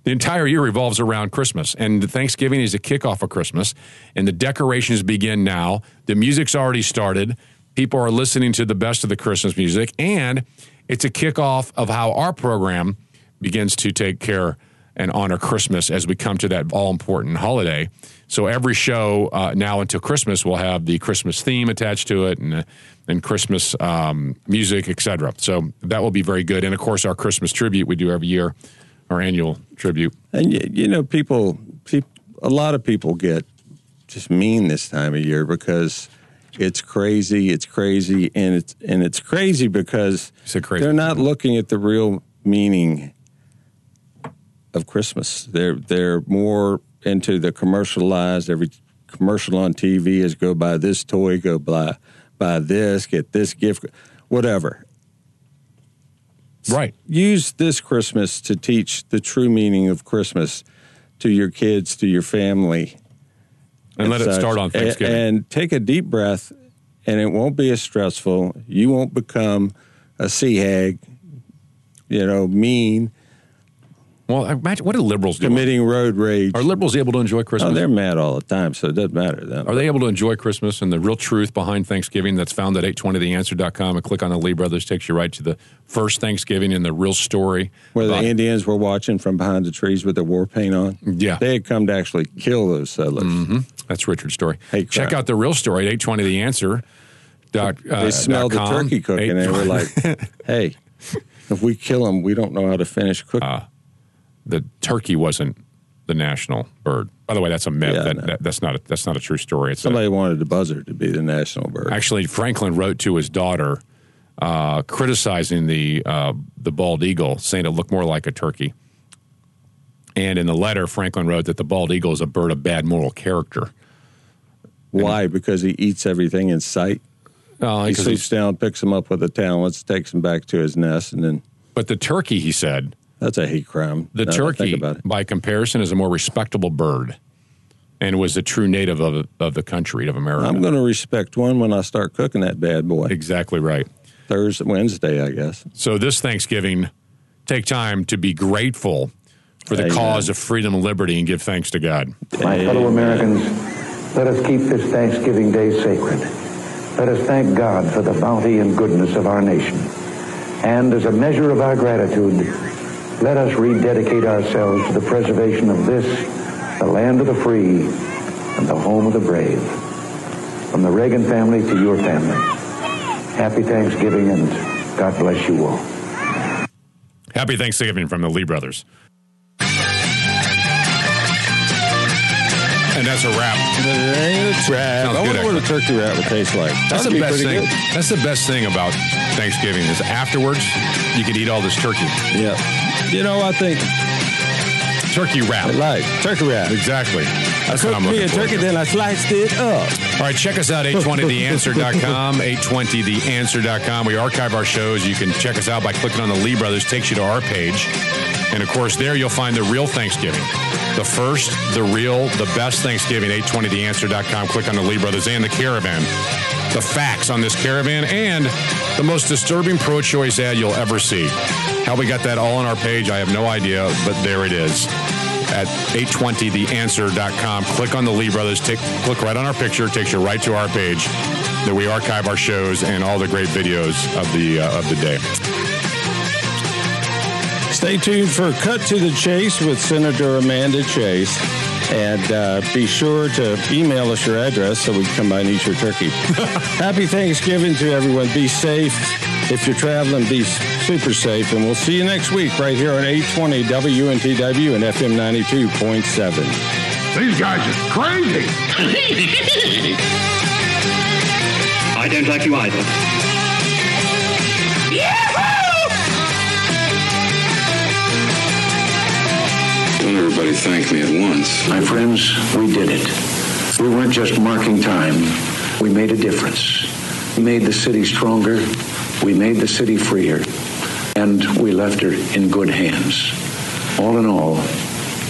Speaker 1: the entire year revolves around Christmas, and Thanksgiving is a kickoff of Christmas, and the decorations begin now. The music's already started. People are listening to the best of the Christmas music, and it's a kickoff of how our program begins to take care and honor Christmas as we come to that all important holiday. So every show uh, now until Christmas will have the Christmas theme attached to it and uh, and Christmas um, music, etc. So that will be very good. And of course, our Christmas tribute we do every year, our annual tribute.
Speaker 2: And you know, people, peop a lot of people get just mean this time of year because it's crazy, it's crazy, and it's and it's crazy because
Speaker 1: crazy.
Speaker 2: they're not looking at the real meaning of Christmas. They're they're more into the commercialized. Every commercial on TV is go buy this toy, go buy buy this, get this gift, whatever.
Speaker 1: Right.
Speaker 2: Use this Christmas to teach the true meaning of Christmas to your kids, to your family.
Speaker 1: And let it start on Thanksgiving.
Speaker 2: And, take a deep breath, and it won't be as stressful. You won't become a sea hag, you know, mean.
Speaker 1: Well, imagine what do liberals do?
Speaker 2: Committing road rage.
Speaker 1: Are liberals able to enjoy Christmas?
Speaker 2: Oh, they're mad all the time, so it doesn't matter to them.
Speaker 1: Are they able to enjoy Christmas and the real truth behind Thanksgiving that's found at 820theanswer.com and click on the Lee Brothers takes you right to the first Thanksgiving and the real story.
Speaker 2: Where the Indians were watching from behind the trees with their war paint on.
Speaker 1: Yeah.
Speaker 2: They had come to actually kill those settlers.
Speaker 1: hmm That's Richard's story.
Speaker 2: Hate
Speaker 1: Check out the real story at 820theanswer. Dot, uh,
Speaker 2: They smelled the turkey cooking and they were like, hey, if we kill them, we don't know how to finish cooking.
Speaker 1: Uh, the turkey wasn't the national bird. By the way, that's a myth.
Speaker 2: Yeah,
Speaker 1: that, that- that's not a, that's not a true story. It's a-
Speaker 2: Somebody wanted the buzzard to be the national bird.
Speaker 1: Actually, Franklin wrote to his daughter, uh, criticizing the uh, the bald eagle, saying it looked more like a turkey. And in the letter, Franklin wrote that the bald eagle is a bird of bad moral character.
Speaker 2: Why? Because he eats everything in sight.
Speaker 1: Uh,
Speaker 2: he sleeps down, picks him up with a talons, takes him back to his nest, and then.
Speaker 1: But the turkey, he said,
Speaker 2: that's a hate crime.
Speaker 1: the
Speaker 2: now that I think
Speaker 1: turkey,
Speaker 2: about it.
Speaker 1: by comparison, is a more respectable bird, and was a true native of of the country of America.
Speaker 2: I'm going to respect one when I start cooking that bad boy.
Speaker 1: Exactly right.
Speaker 2: Thursday, Wednesday, I guess.
Speaker 1: So this Thanksgiving, take time to be grateful for the
Speaker 2: Amen.
Speaker 1: cause of freedom and liberty, and give thanks to God.
Speaker 23: My fellow Americans, let us keep this Thanksgiving Day sacred. Let us thank God for the bounty and goodness of our nation. And as a measure of our gratitude, let us rededicate ourselves to the preservation of this, the land of the free and the home of the brave. From the Reagan family to your family, happy Thanksgiving and God bless you all.
Speaker 1: Happy Thanksgiving from the Lee brothers. And that's a wrap.
Speaker 2: It's rad.
Speaker 1: Sounds
Speaker 2: I
Speaker 1: good,
Speaker 2: wonder what a turkey wrap would taste like.
Speaker 1: That's
Speaker 2: That'd
Speaker 1: the
Speaker 2: be
Speaker 1: best thing.
Speaker 2: good.
Speaker 1: That's the best thing about Thanksgiving is afterwards you can eat all this turkey.
Speaker 2: Yeah. You know, I think
Speaker 1: turkey wrap.
Speaker 2: I like turkey wrap.
Speaker 1: Exactly. That's what
Speaker 2: Cooked
Speaker 1: I'm
Speaker 2: me
Speaker 1: looking
Speaker 2: a
Speaker 1: for.
Speaker 2: turkey, then I sliced it up.
Speaker 1: All right, check us out, 820theanswer.com, 820theanswer.com. We archive our shows. You can check us out by clicking on the Lee Brothers, takes you to our page. And of course, there you'll find the real Thanksgiving. The first, the real, the best Thanksgiving, 820theanswer.com. Click on the Lee Brothers and the caravan. The facts on this caravan and the most disturbing pro choice ad you'll ever see. How we got that all on our page, I have no idea, but there it is at 820theanswer.com. Click on the Lee Brothers, tick, click right on our picture, takes you right to our page that we archive our shows and all the great videos of the uh, of the day.
Speaker 2: Stay tuned for Cut to the Chase with Senator Amanda Chase. And uh, be sure to email us your address so we can come by and eat your turkey. [LAUGHS] Happy Thanksgiving to everyone. Be safe. If you're traveling, be super safe. And we'll see you next week right here on 820 WNTW and FM 92.7.
Speaker 10: These guys are crazy. [LAUGHS]
Speaker 24: I don't like you either.
Speaker 23: Don't everybody thank me at once. My friends, we did it. We weren't just marking time. We made a difference. We made the city stronger. We made the city freer. And we left her in good hands. All in all,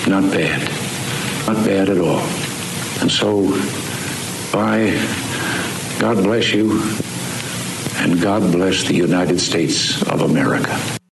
Speaker 23: not bad. Not bad at all. And so, Bye. God bless you, and God bless the United States of America.